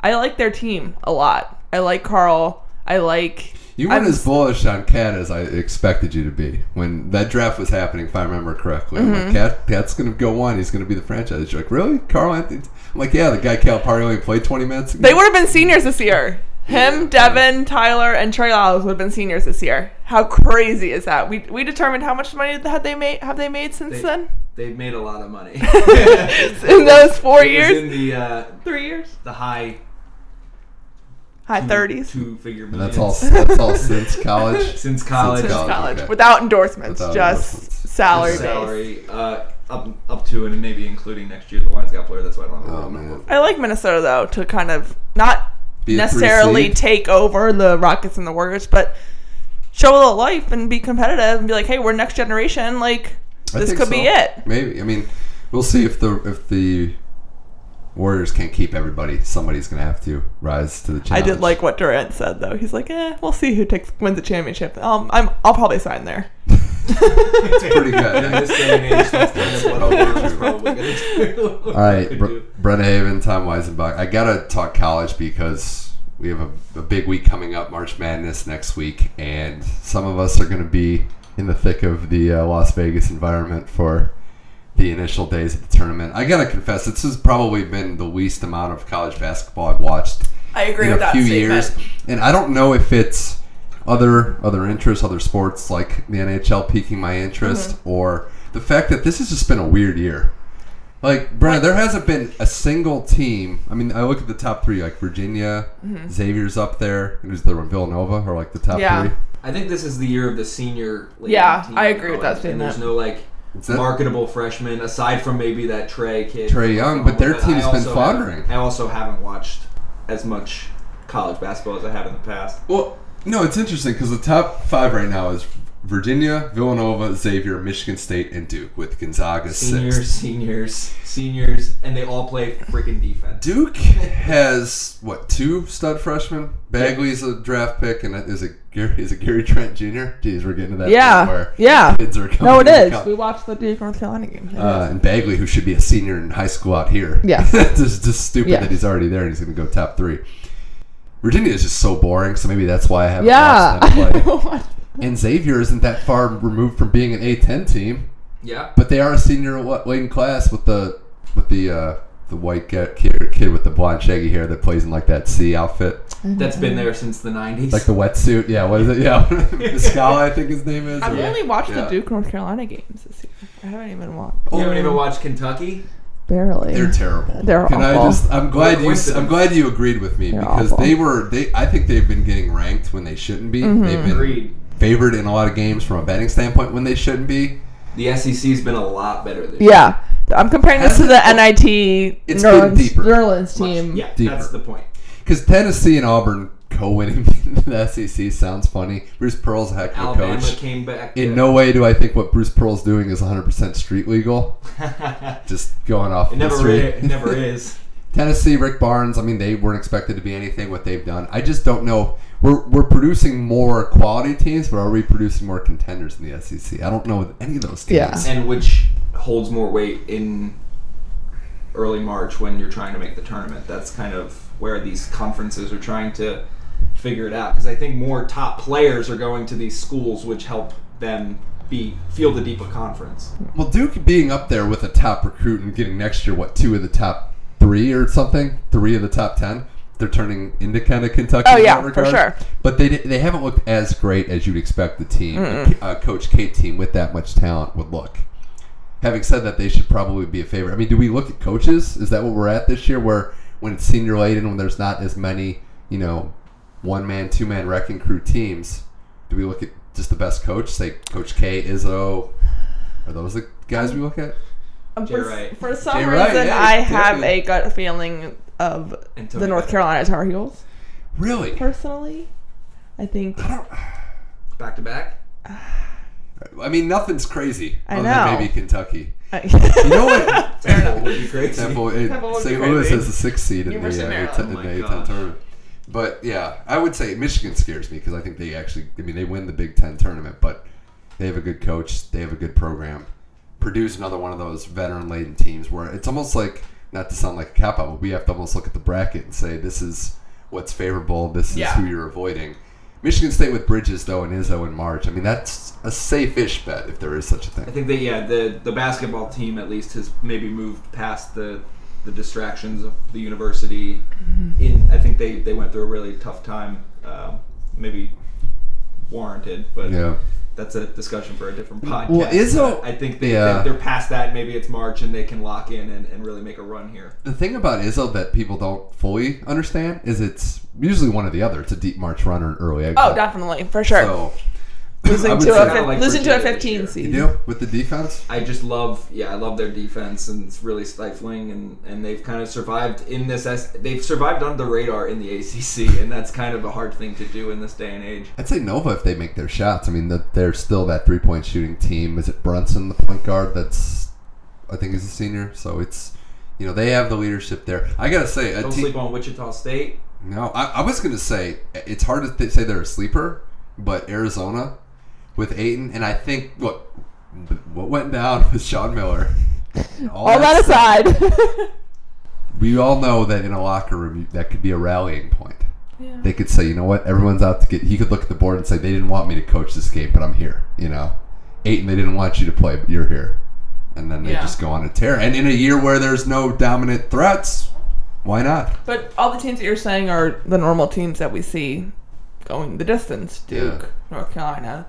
I like their team a lot. I like Karl. I like. You weren't I'm as bullish on Cat as I expected you to be when that draft was happening. If I remember correctly, I'm Mm-hmm. like, Cat, Cat's going to go on. He's going to be the franchise. You're like, really, Karl Anthony? I'm like, yeah, the guy Cal Calipari only played 20 minutes. They would have been seniors this year. Him, Devin, Tyler, and Trey Lyles would have been seniors this year. How crazy is that? We we determined how much money had they made have they made since They- then? They've made a lot of money [laughs] In those four It was years, in the uh, three years, the high high thirties. two figure And that's all. That's all since college. [laughs] since college. Since Since college, college, okay. without endorsements, Without just endorsements. salary Just based. salary. Uh, up up to and maybe including next year the Lions got player. That's why I don't have a Oh, number. man. I like Minnesota though to kind of not Be a three necessarily take over the Rockets and the Warriors, but show a little life and be competitive and be like, hey, we're next generation. Like this could be it. Maybe. I mean, we'll see if the if the Warriors can't keep everybody. Somebody's gonna have to rise to the challenge. I did like what Durant said though. He's like, eh, we'll see who takes wins the championship. Um, I'm I'll probably sign there. [laughs] It's [laughs] pretty good. In this day and age, that's kind of what [laughs] Probably LeBron's probably gonna do. All right, Could Bre- do. Brenna Haven, Tom Weisenbach. I gotta talk college because we have a, a big week coming up, March Madness next week, and some of us are going to be in the thick of the uh, Las Vegas environment for the initial days of the tournament. I gotta confess, this has probably been the least amount of college basketball I've watched I agree in with a that few statement. years, and I don't know if it's other other interests, other sports like the NHL piquing my interest, Mm-hmm. or the fact that this has just been a weird year. Like Brenna, there hasn't been a single team. I mean, I look at the top three, like Virginia, Xavier's up there, who's the Villanova, or like the top Mm-hmm. Yeah. three. I think this is the year of the senior. laden Yeah, team I agree with college, that And there's no like that- marketable freshman aside from maybe that Trae kid. Trae Young, but their I team's been also floundering. I also haven't watched as much college basketball as I have in the past. Well, no, it's interesting because the top five right now is Virginia, Villanova, Xavier, Michigan State, and Duke, with Gonzaga Seniors, sixth. seniors, seniors, and they all play freaking defense. Duke has what two stud freshmen? Bagley's a draft pick, and is it Gary? Is it Gary Trent Jr.? Jeez, we're getting to that Yeah, where yeah. kids are coming. No, it is. into is. college. We watched the Duke North Carolina game. Uh, and Bagley, who should be a senior in high school out here. Yeah. [laughs] it's just, just stupid Yeah. that he's already there and he's going to go top three. Virginia is just so boring, so maybe that's why I haven't yeah. watched them [laughs] play. and Xavier isn't that far removed from being an A10 team, Yeah. but they are a senior wa- laden class with the with the uh, the white kid, kid with the blonde shaggy hair that plays in like that C outfit, That's been there since the 90s. like the wetsuit. Yeah, what is it? Yeah, [laughs] [laughs] Scala, I think his name is. I've or- only watched Yeah. the Duke North Carolina games this year. I haven't even watched. you haven't even watched Kentucky? Barely. They're terrible. They're Can I awful. just? I'm glad you. I'm glad you agreed with me They're because awful. they were. They. I think they've been getting ranked when they shouldn't be. Mm-hmm. They've been Agreed. favored in a lot of games from a betting standpoint when they shouldn't be. The SEC's been a lot better this year. Yeah. I'm comparing this to the Hasn't- NIT It's New been Orleans, deeper. New Orleans Much- team. Yeah, Deeper. that's the point. Because Tennessee and Auburn co-winning [laughs] the SEC sounds funny. Bruce Pearl's a heck of a Alabama coach. came back. In to- no way do I think what Bruce Pearl's doing is 100% street legal. [laughs] Just going off it never, history. is, it never [laughs] is. Tennessee, Rick Barnes. I mean, they weren't expected to be anything what they've done. I just don't know. We're, we're producing more quality teams, but are we producing more contenders in the SEC? I don't know with any of those teams. Yeah. And which holds more weight in early March when you're trying to make the tournament. That's kind of where these conferences are trying to figure it out. Because I think more top players are going to these schools, which help them be feel the deeper conference. Well, Duke being up there with a top recruit and getting next year what two of the top three or something, three of the top ten, they're turning into kind of Kentucky. Oh, in yeah, that for sure. But they they haven't looked as great as you'd expect the team, uh, Coach K team with that much talent would look. Having said that, they should probably be a favorite. I mean, do we look at coaches? Is that what we're at this year? Where when it's senior laden, when there's not as many, you know, one man, two man wrecking crew teams, do we look at just the best coach? Say Coach K, Izzo. Are those the guys we look at? Um, for, Wright. for some Jay Wright, reason, yeah, I have a gut feeling of And the North Carolina Tar Heels. Really? Personally, I think Back to back. I mean, nothing's crazy. I other know. Than maybe Kentucky. [laughs] I, You know what? Temple would be crazy. Temple, it, Temple would St. Louis crazy. has the sixth seed in the, University uh, Maryland. A10 Oh in the A10 tournament. But yeah, I would say Michigan scares me because I think they actually, I mean, they win the Big Ten tournament, but they have a good coach, they have a good program. Purdue's another one of those veteran laden teams where it's almost like, not to sound like a cop out, but we have to almost look at the bracket and say this is what's favorable, this is Yeah. who you're avoiding. Michigan State with Bridges though and Izzo in March. I mean that's a safe-ish bet if there is such a thing. I think that yeah, the the basketball team at least has maybe moved past the the distractions of the university. In I think they they went through a really tough time, um, maybe warranted, but Yeah. that's a discussion for a different podcast. Well, Izzo- I think they, yeah. they, are past that. Maybe it's March and they can lock in and, and really make a run here. The thing about Izzo that people don't fully understand is it's usually one or the other. It's a deep March runner, an early exit. oh, definitely for sure. So losing to a like losing to a 15 year. You seed. do with the defense. I just love, yeah, I love their defense, and it's really stifling, and, and they've kind of survived in this. They've survived under the radar in the ACC, and that's kind of a hard thing to do in this day and age. I'd say Nova if they make their shots. I mean, that they're still that three point shooting team. Is it Brunson, the point guard? That's I think is a senior. So it's you know they have the leadership there. I gotta say, a Don't team. sleep on Wichita State. No, I, I was gonna say it's hard to th- say they're a sleeper, but Arizona with Ayton, and I think what what went down [laughs] with Sean Miller. All that aside. [laughs] we all know that in a locker room that could be a rallying point. Yeah. They could say, you know what, everyone's out to get. He could look at the board and say, they didn't want me to coach this game, but I'm here. You know, Ayton, they didn't want you to play, but you're here. And then they Yeah. just go on a tear. And in a year where there's no dominant threats, why not? But all the teams that you're saying are the normal teams that we see going the distance. Duke, North Carolina,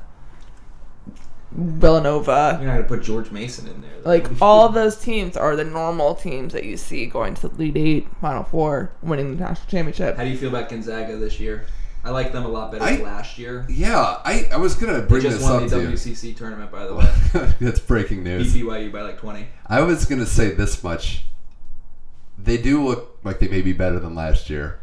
Villanova. You're not gonna put George Mason in there. though. Like [laughs] all of those teams are the normal teams that you see going to the Elite Eight, Final Four, winning the national championship. How do you feel about Gonzaga this year? I like them a lot better I- than last year. Yeah, I, I was going to They bring just this won up the to you. WCC tournament, by the [laughs] way. That's breaking Beat news. BYU by like 20. I was going to say this much. They do look like they may be better than last year.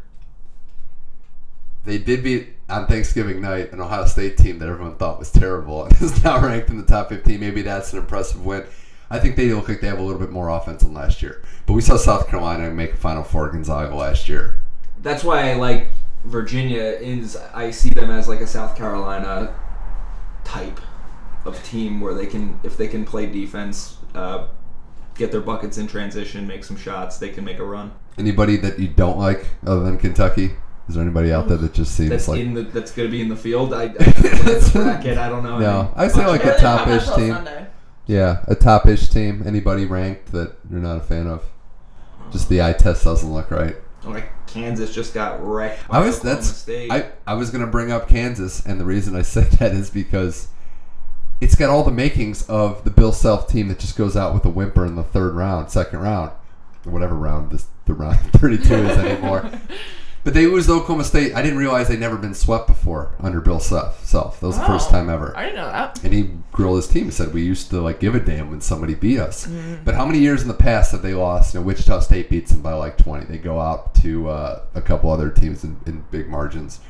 They did beat on Thanksgiving night an Ohio State team that everyone thought was terrible [laughs] and is now ranked in the top 15. Maybe that's an impressive win. I think they look like they have a little bit more offense than last year. But we saw South Carolina make a Final Four Gonzaga last year. That's why I like Virginia. Is I see them as like a South Carolina type of team where they can, if they can play defense, uh, get their buckets in transition, make some shots, they can make a run. Anybody that you don't like other than Kentucky? Is there anybody out there that just seems That's like in the that's going to be in the field. I, I [laughs] that's bracket. I don't know. No, any- I say like a top-ish team. Yeah, a top-ish team. Anybody ranked that you're not a fan of? Just the eye test doesn't look right. Oh, like Kansas just got wrecked. By I was Oklahoma that's State. I I was gonna bring up Kansas, and the reason I [laughs] said that is because it's got all the makings of the Bill Self team that just goes out with a whimper in the third round, second round, whatever round this the round [laughs] 32 is anymore. But they lose to Oklahoma State. I didn't realize they'd never been swept before under Bill Self. Self. That was the first Oh. time ever. I didn't know that. And he grilled his team and said, "We used to like give a damn when somebody beat us, but how many years in the past have they lost? You know, Wichita State beats them by like twenty. They go out to uh, a couple other teams in, in big margins.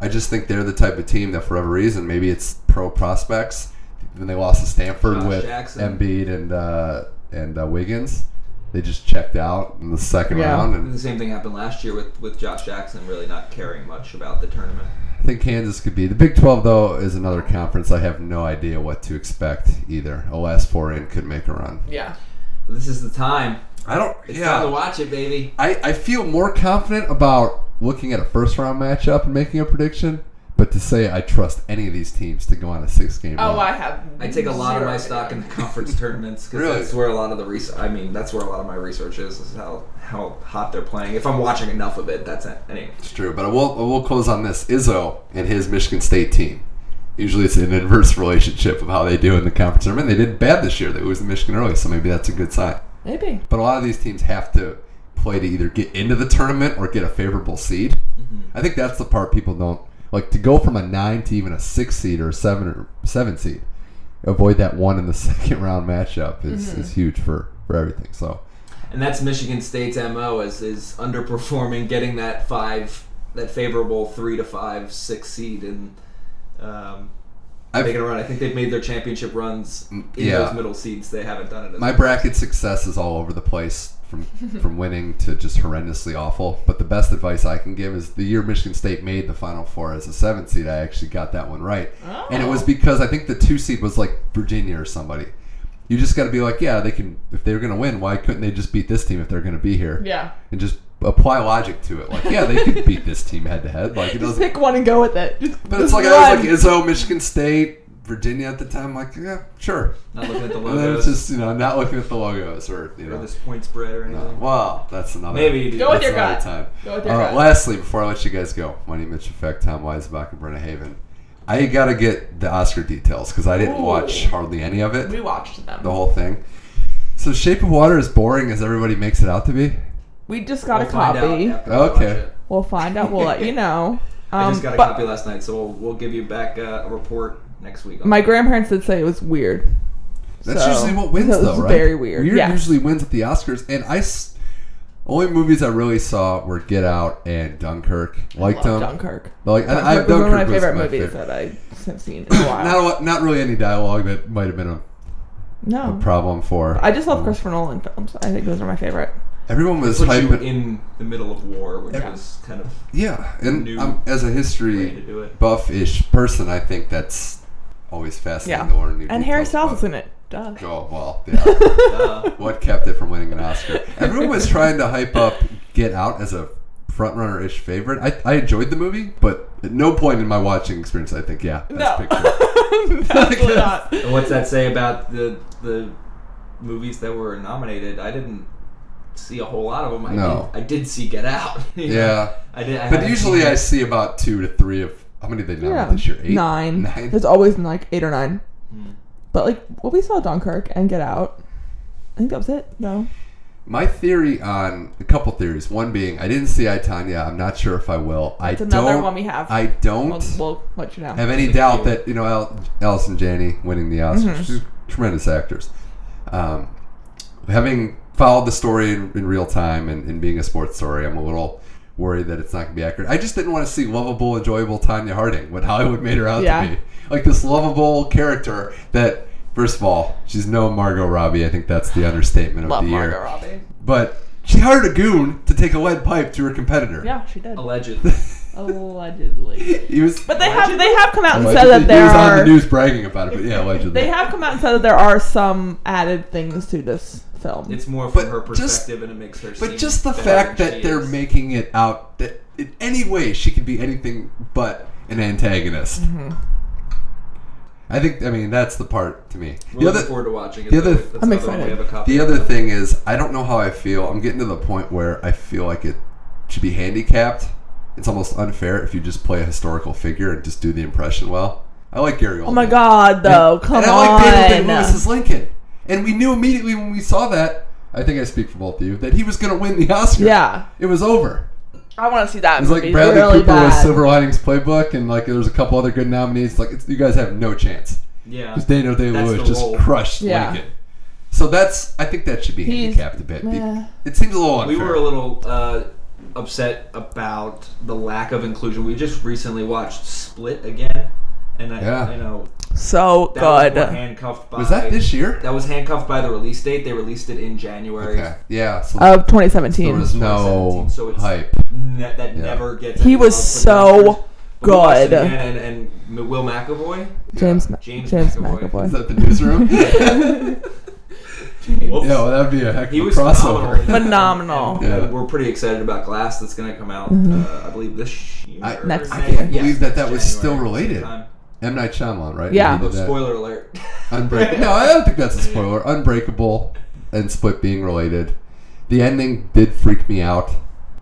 I just think they're the type of team that, for whatever reason, maybe it's pro prospects. When they lost to Stanford Josh with Jackson. Embiid and uh, and uh, Wiggins, they just checked out in the second Yeah. round. And the same thing happened last year with, with Josh Jackson really not caring much about the tournament. I think Kansas could be the Big Twelve. Though is another conference. I have no idea what to expect either. A last four in could make a run. Yeah. This is the time. I don't. It's yeah. time to watch it, baby. I, I feel more confident about looking at a first round matchup and making a prediction, but to say I trust any of these teams to go on a six game Oh, run. I have. I take a lot of my stock in the conference tournaments because Really? that's where a lot of the research. I mean, that's where a lot of my research is. Is how how hot they're playing. If I'm watching enough of it, that's it. Anyway, It's true, but I will, I will close on this. Izzo and his Michigan State team. Usually it's an inverse [laughs] relationship of how they do in the conference tournament. They did bad this year. They lose to Michigan early, so maybe that's a good sign. Maybe. But a lot of these teams have to play to either get into the tournament or get a favorable seed. Mm-hmm. I think that's the part people don't like to go from a nine to even a six seed or a seven or seven seed. Avoid that one in the [laughs] second round matchup is, is huge for, for everything. So and that's Michigan State's mo is is underperforming, getting that five, that favorable three to five, six seed, and um, I've- making a run. I think they've made their championship runs in yeah. those middle seeds. They haven't done it. As my bracket success is all over the place from from winning to just horrendously awful. But the best advice I can give is the year Michigan State made the Final Four as a seven seed, I actually got that one right, and it was oh. because I think the two seed was like Virginia or somebody. You just got to be like, yeah, they can. If they're going to win, why couldn't they just beat this team if they're going to be here? Yeah. and just apply logic to it. Like, yeah, they could [laughs] beat this team head to head. Like, it Just doesn't. pick one and go with it. Just, But it's like I was like Izzo, Michigan State, Virginia at the time. Like, yeah, sure. not looking at the [laughs] And then logos it's just you know not looking at the logos or you or know. this point spread or No. anything. Wow, that's another. Maybe you do. Go with that's your another gut. Time. Go with your Uh, gut. lastly, before I let you guys go, my Money Mitch Effect, Tom Weisbach, and Brenna Haven. I got to get the Oscar details because I didn't Ooh. watch hardly any of it, We watched them. the whole thing. So, Shape of Water is boring as everybody makes it out to be. We just got We'll a copy. after we watch Okay. We'll find out. We'll let you [laughs] know. I Um, just got a but copy last night, so we'll, we'll give you back uh, a report next week. on My grandparents did say it was weird. That's So, usually what wins, so it though, was right? very weird. Weird Yes. usually wins at the Oscars, and I s- only movies I really saw were Get Out and Dunkirk. Liked Love them. Dunkirk. Like, and I, Dunkirk was one of my favorite my movies favorite. that I have seen in a [coughs] while. Not a lot, not really any dialogue that might have been a, a no, problem for. I just love Christopher Nolan films. I think those are my favorite. Everyone was Put you hyping. in the middle of war, which Yeah. was kind of Yeah, and new um, as a history do buff-ish person, I think that's always fascinating Yeah. to learn new And Harry details Styles is in it. Duh. Oh well, yeah. Uh, [laughs] what kept it from winning an Oscar? Everyone was trying to hype up Get Out as a frontrunner-ish favorite. I, I enjoyed the movie, but at no point in my watching experience I think, yeah, best No. picture. [laughs] [laughs] Absolutely not. and what's that say about the the movies that were nominated? I didn't see a whole lot of them. I No. did, I did see Get Out. you know? Yeah, I did. I but usually I see about two to three of how many did they nominate Yeah, this year? Eight, nine. Nine. There's always like eight or nine. Hmm. But like, well, we saw Dunkirk and Get Out. I think that was it. No. My theory on a couple theories. One being I didn't see I Tonya. I'm not sure if I will. I another don't. one we have. I don't We'll, we'll let you know. have any doubt you. that you know Al- Allison Janney winning the Oscars. Mhm. She's tremendous actors. Um, having followed the story in, in real time and, and being a sports story, I'm a little worried that it's not going to be accurate. I just didn't want to see lovable, enjoyable Tonya Harding, what Hollywood made her out Yeah. to be. Like this lovable character that, first of all, she's no Margot Robbie. I think that's the understatement of Love the Margot year. Robbie. But she hired a goon to take a lead pipe to her competitor. Yeah, she did. allegedly. [laughs] Allegedly. he was. But they have they have come out and allegedly- said that he there was on the are news bragging about it, but yeah, allegedly. they have come out and said that there are some added things to this film. It's more from But her just- perspective, and it makes her. But seem just the fact that they're is. making it out that in any way she could be anything but an antagonist. Mm-hmm. I think. I mean, that's the part to me. We're The other, forward to watching the other- though. That's I'm excited. Have a copy the other thing is, I don't know how I feel. I'm getting to the point where I feel like it should be handicapped. It's almost unfair if you just play a historical figure and just do the impression well. I like Gary Oldman. oh my god, though, And- come and I like Daniel on. Day-Lewis as Lincoln. And we knew immediately when we saw that. I think I speak for both of you that he was going to win the Oscar. Yeah. it was over. I want to see that It was like Bradley really Cooper with. Silver Linings Playbook, and like there was a couple other good nominees. Like it's, you guys have no chance Yeah. because Daniel Day That's Lewis just role. crushed Yeah. Lincoln. So that's I think that should be He's- handicapped a bit. Be- Meh. It seems a little unfair. We were a little uh, upset about the lack of inclusion. We just recently watched Split again, and I, Yeah. I know So that was good. more handcuffed by. was that this year? That was handcuffed by the release date. They released it in January. Okay, yeah. So Of 2017. there was no so it's- hype. Ne- that Yeah. never gets. He was love for the so Oscars. But we watched it good. again, And, and, Will McAvoy. James, Ma- James James, McAvoy. McAvoy. Is that the newsroom? Whoops. yeah, well, that'd be a heck of He a was crossover. phenomenal. [laughs] Phenomenal. Yeah. We're pretty excited about Glass that's going to come out, Mhm. uh, I believe, this year. I- Next I year. can't believe that that was January, still related. sometime. M Night Shyamalan, right? Yeah. He Oh, spoiler alert. [laughs] Unbreakable. no, I don't think that's a [laughs] spoiler. Unbreakable and Split being related. The ending did freak me out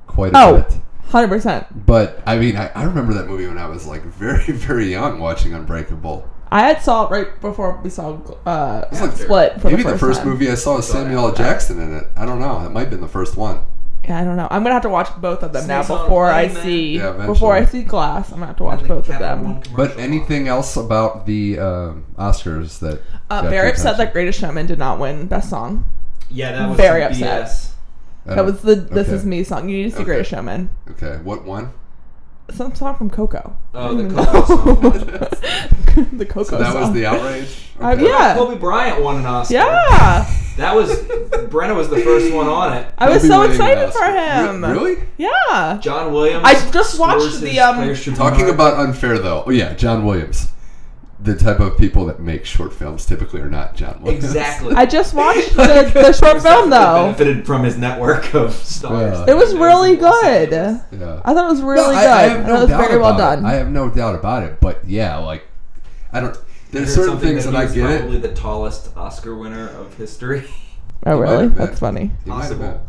quite a Oh. bit. 100%. But I mean, I, I remember that movie when I was like [laughs] very, very young, watching Unbreakable. I had saw it right before we saw uh, It's like Split for maybe the the first, first time. movie I saw was Samuel L. Jackson in it. I don't know. It might have been the first one. Yeah, I don't know. I'm gonna have to watch both of them now Snakes on a before I plane, man. see Yeah, before I see Glass. I'm gonna have to watch both of them. But commercial. anything else about the um, Oscars that? Uh, got your very upset attention? that Greatest Showman did not win Best Song. Yeah, that was Very some upset. BS. I That don't- was the "This okay. Is Me" song. You need to see Okay. Greatest Showman. Okay, what one? Some song from Coco. Oh, the Coco even know. [laughs] the Coco So that was song. the outrage. Uh, Okay. yeah. Kobe Bryant won an Oscar. Yeah, That was Brenna was the first one on it. I was so excited for him. Re- really? Yeah. John Williams. I just watched the, um, Talking about unfair though. Oh yeah, John Williams. The type of people that make short films typically are not John Williams. exactly. I just watched [laughs] the, the short film though. Benefited from his network of stars. Yeah. It was really good. Yeah. I thought it was really No, good. I, I I, have thought no it was doubt very well about done. it. I have no doubt about it. But yeah, like I don't. I There's certain something things that, he I was get Probably it. the tallest Oscar winner of history. [laughs] oh really? That's funny. He Possible.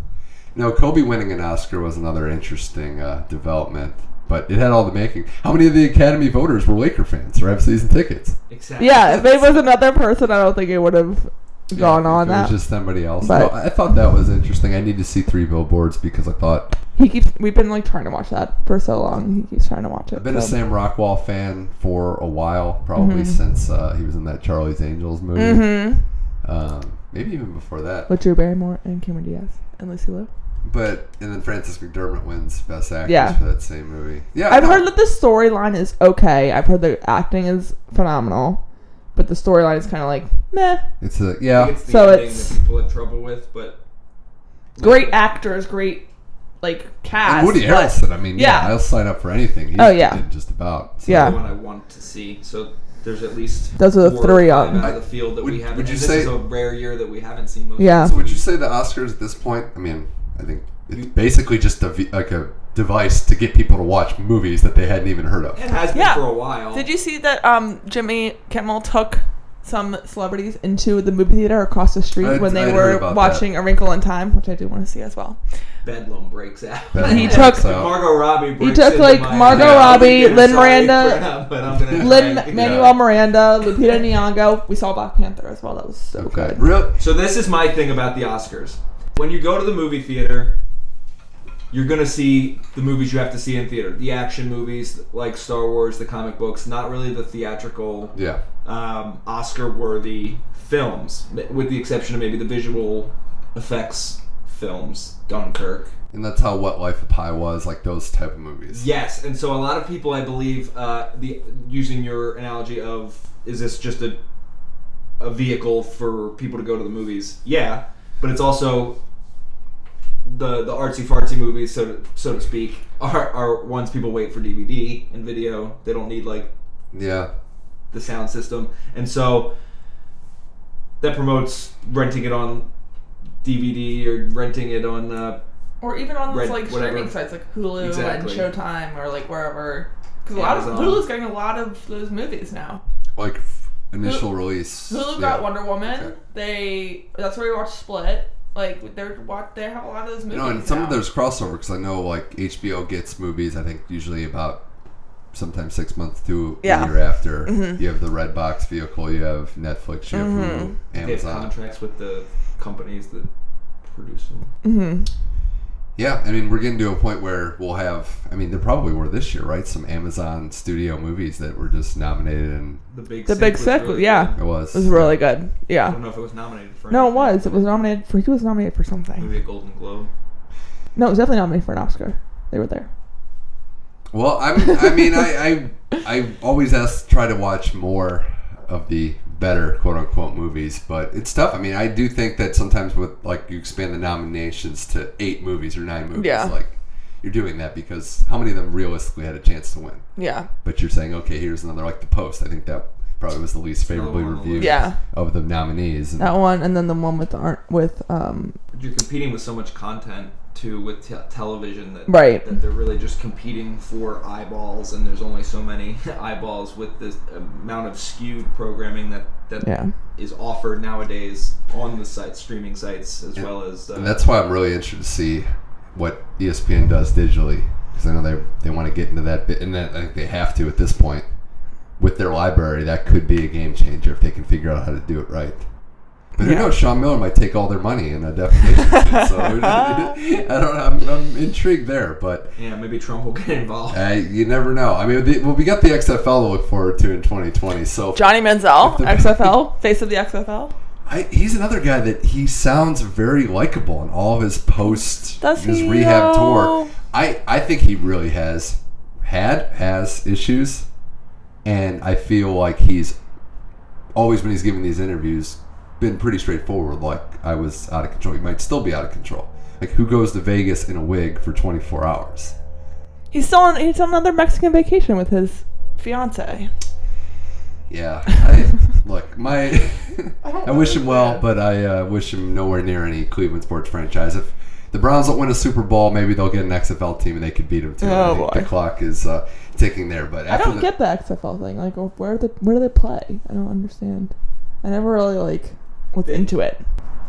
No, Kobe winning an Oscar was another interesting uh, development. But it had all the making. How many of the Academy voters were Laker fans or have season tickets? Exactly. Yeah, if it was another person, I don't think it would have gone Yeah, on if it was that. just somebody else. But- No, I thought that was interesting. I need to see three billboards because I thought He keeps. We've been like trying to watch that for so long. He keeps trying to watch it. I've been a. Sam Rockwell fan for a while, probably Mhm. since uh, he was in that Charlie's Angels movie. Mm-hmm. Um, maybe even before that. With Drew Barrymore and Cameron Diaz and Lucy Liu. But and then Frances McDermott wins Best Actress Yeah. for that same movie. Yeah, I've no, heard that the storyline is okay. I've heard the acting is phenomenal, but the storyline is kind of like meh. it's a I yeah. it's the So it's- that people have trouble with, but Great actors, great like cast. And Woody but- Harrelson. I mean, yeah, yeah. I'll sign up for anything. He's Oh, yeah. just about. So. Yeah. the one I want to see. So there's at least Those are the three five on- out of the field that Would- we haven't. would you and say- this is a rare year that we haven't seen most. Yeah. So would you say the Oscars at this point? I mean, I think it's basically just a like a device to get people to watch movies that they hadn't even heard of. It has been Yeah. for a while. Did you see that um, Jimmy Kimmel took some celebrities into the movie theater across the street I- when they I'd were about watching A Wrinkle in Time, which I do want to see as well. Bedlam breaks out. Bedlam [laughs] He breaks took- out. Margot Robbie. Breaks took, like, Margot Yeah, Robbie, I'm Lin Miranda, for him, but I'm Lin Manuel Miranda, Lupita [laughs] Nyong'o. We saw Black Panther as well. That was so Okay. good. Real. So this is my thing about the Oscars. When you go to the movie theater, you're gonna see the movies you have to see in theater. The action movies like Star Wars, the comic books, not really the theatrical, Yeah. um, Oscar-worthy films, with the exception of maybe the visual effects films, Dunkirk. And that's how What Life of Pi was, like those type of movies. Yes, and so a lot of people, I believe, uh, the using your analogy of is this just a a vehicle for people to go to the movies? Yeah, but it's also the the artsy fartsy movies, so to, so to speak, are are ones people wait for DVD and video. They don't need like Yeah. the sound system, and so that promotes renting it on DVD or renting it on. Uh, Or even on those Red- like whatever. streaming sites like Hulu Exactly. and Showtime or like wherever. Because a lot of Amazon. Hulu's getting a lot of those movies now. Like f- initial release. Hulu yeah. got Wonder Woman. Okay. They that's where we watched Split. Like they're what they have a lot of those movies. You know, and some now. of there's crossover because I know like HBO gets movies. I think usually about sometimes six months to Yeah. a year after. Mhm. You have the red box vehicle. You have Netflix. You have Mhm. Hulu, they have Amazon. contracts with the companies that produce them. Mhm. Yeah, I mean we're getting to a point where we'll have. I mean there probably were this year, right? Some Amazon studio movies that were just nominated, and The Big The Sick Big was Sick, really yeah. good. it was It was really good. Yeah, I don't know if it was nominated for. No, it was. It was nominated for. He was nominated for something. maybe a Golden Globe. No, it was definitely nominated for an Oscar. They were there. Well, I'm, I mean, I, I, I always ask, try to watch more of the better quote unquote movies, but it's tough. I mean, I do think that sometimes with like you expand the nominations to eight movies or nine movies, Yeah. like you're doing that because how many of them realistically had a chance to win? Yeah. But you're saying, okay, here's another like the Post. I think that probably was the least favorably the reviewed. Yeah. of the nominees. And That one, and then the one with art with um. You're competing with so much content too with te- television that Right. that they're really just competing for eyeballs, and there's only so many [laughs] eyeballs with the amount of skewed programming that that is Yeah. offered nowadays on the site streaming sites as well as. Uh, And that's why I'm really interested to see what ESPN does digitally because I know they they want to get into that bit, and that I think they have to at this point with their library. That could be a game changer if they can figure out how to do it right. But who knows? Sean Miller might take all their money in a defamation suit. So [laughs] I don't. know. I'm, I'm intrigued there, but yeah, maybe Trump will get involved. uh, you never know. I mean, the, well, we got the XFL to look forward to in 2020. So Johnny Manziel, the- XFL, [laughs] face of the XFL. I, he's another guy that he sounds very likable in all of his post Does his he, rehab though? tour. I, I think he really has had has issues, and I feel like he's always when he's giving these interviews been pretty straightforward. Like I was out of control. He might still be out of control. Like who goes to Vegas in a wig for 24 hours? He's still on. He's on another Mexican vacation with his fiance. Yeah, I, look, my [laughs] I I wish him well, understand. but I uh, wish him nowhere near any Cleveland sports franchise. If the Browns don't win a Super Bowl, maybe they'll get an XFL team and they could beat them too. Oh, boy. the clock is uh, ticking there. But I don't the, get the XFL thing. Like, where the where do they play? I don't understand. I never really like was into it.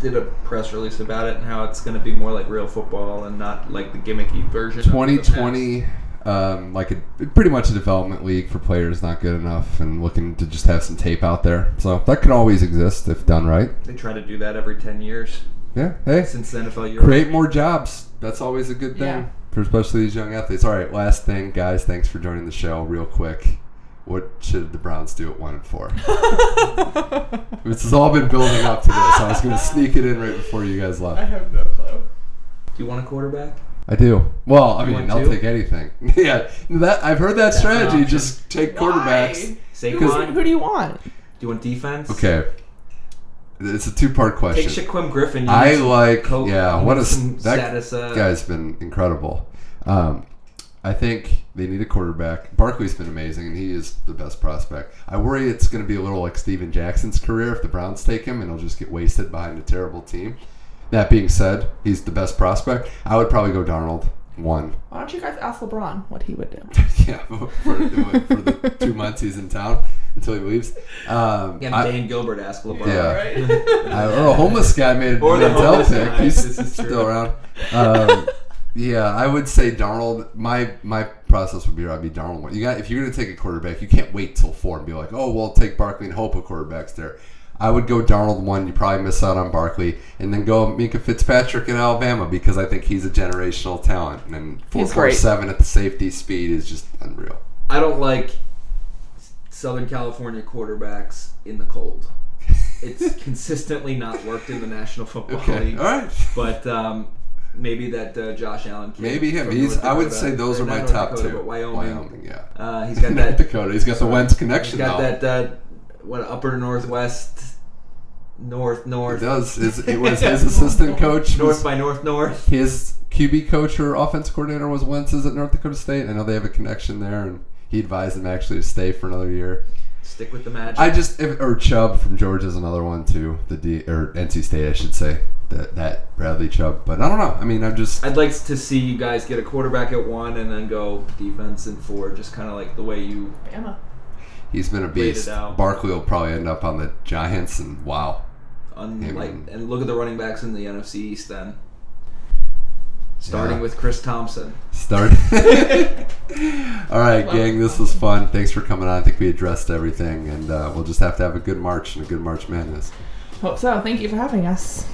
Did a press release about it and how it's going to be more like real football and not like the gimmicky version. of the past. 2020 Um, like a pretty much a development league for players not good enough and looking to just have some tape out there. So that could always exist if done right. They try to do that every 10 years Yeah. Hey, since the NFL Europe. create more jobs. That's always a good thing Yeah. for especially these young athletes. All right, last thing, guys. Thanks for joining the show. Real quick, what should the Browns do at one and four? [laughs] this has all been building up to this. I was going [laughs] to sneak it in right before you guys left. I have no clue. Do you want a quarterback? I do. Well, I you mean, I'll two? take anything. [laughs] yeah, that I've heard that That's strategy. Just take quarterbacks. Why? Saquon? Who's- Who do you want? Do you want defense? Okay, it's a two-part question. Take. Shaquem Griffin. I like, co- yeah. What a that status, uh, guy's been incredible. Um, I think they need a quarterback. Barkley's been amazing, and he is the best prospect. I worry it's going to be a little like Steven Jackson's career if the Browns take him, and he'll just get wasted behind a terrible team. That being said, he's the best prospect. I would probably go Darnold one. Why don't you guys ask LeBron what he would do? [laughs] yeah, for, for the two months he's in town until he leaves. Um, Yeah, I- Dan Gilbert asked LeBron. Yeah. Right? [laughs] I, or a homeless guy made Or an the homeless pick. guy. He's This is still around. [laughs] Um, yeah, I would say Darnold. My my process would be I'd be Darnold. one. You got if you're going to take a quarterback, you can't wait till four and be like, oh, well, take Barkley and hope a quarterback's there. I would go Darnold one. You probably miss out on Barkley, and then go Minkah Fitzpatrick in Alabama because I think he's a generational talent. And then four He's four great. seven at the safety speed is just unreal. I don't like Southern California quarterbacks in the cold. It's [laughs] consistently not worked in the National Football Okay, League. all right. But um, maybe that uh, Josh Allen kid. Maybe him. He's. I would say those are my North top Dakota, two. But Wyoming. Wyoming, yeah. Uh, he's got [laughs] North that. Dakota. He's got the Wentz connection He's got now. that. Uh, what upper northwest, north He north, does. His, it was [laughs] his assistant coach. north Was, by north north. his QB coach or offense coordinator was Wentz's at North Dakota State. I know they have a connection there, and he advised him actually to stay for another year. Stick with the magic. I just if, or Chubb from Georgia is another one too. The D or NC State, I should say that that Bradley Chubb. But I don't know. I mean, I'm just I'd like to see you guys get a quarterback at one and then go defense and four, just kind of like the way you. Bama. He's been a beast. out. Barkley will probably end up on the Giants, and wow, Un- Yeah, and look at the running backs in the NFC East then. Starting Yeah. with Chris Thompson. Start. [laughs] [laughs] All right, gang. This was fun. Thanks for coming on. I think we addressed everything, and uh, we'll just have to have a good March and a good March Madness. Hope so. Thank you for having us.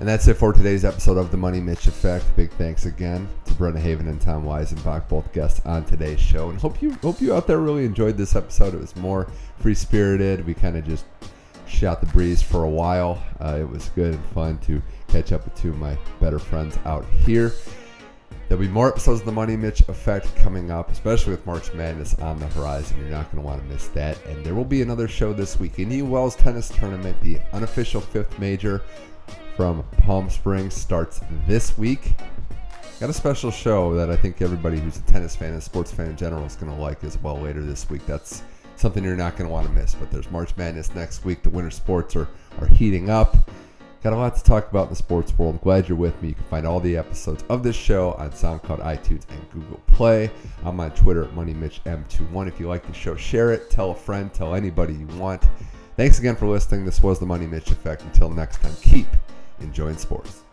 And that's it for today's episode of the Money Mitch Effect. Big thanks again to Brenna Haven and Tom Weisenbach, both guests on today's show. And hope you hope you out there really enjoyed this episode. It was more free spirited. We kind of just shot the breeze for a while. Uh, it was good and fun to catch up with two of my better friends out here. There'll be more episodes of the Money Mitch Effect coming up, especially with March Madness on the horizon. You're not going to want to miss that. And there will be another show this week. Indian Wells Tennis Tournament, the unofficial fifth major from Palm Springs, starts this week. Got a special show that I think everybody who's a tennis fan and sports fan in general is going to like as well later this week. That's something you're not going to want to miss. But there's March Madness next week. The winter sports are, are heating up. Got a lot to talk about in the sports world. I'm Glad you're with me. You can find all the episodes of this show on SoundCloud, iTunes, and Google Play. I'm on Twitter at MoneyMitchM21. If you like the show, share it, tell a friend, tell anybody you want. Thanks again for listening. This was the Money Mitch Effect. Until next time, keep enjoying sports.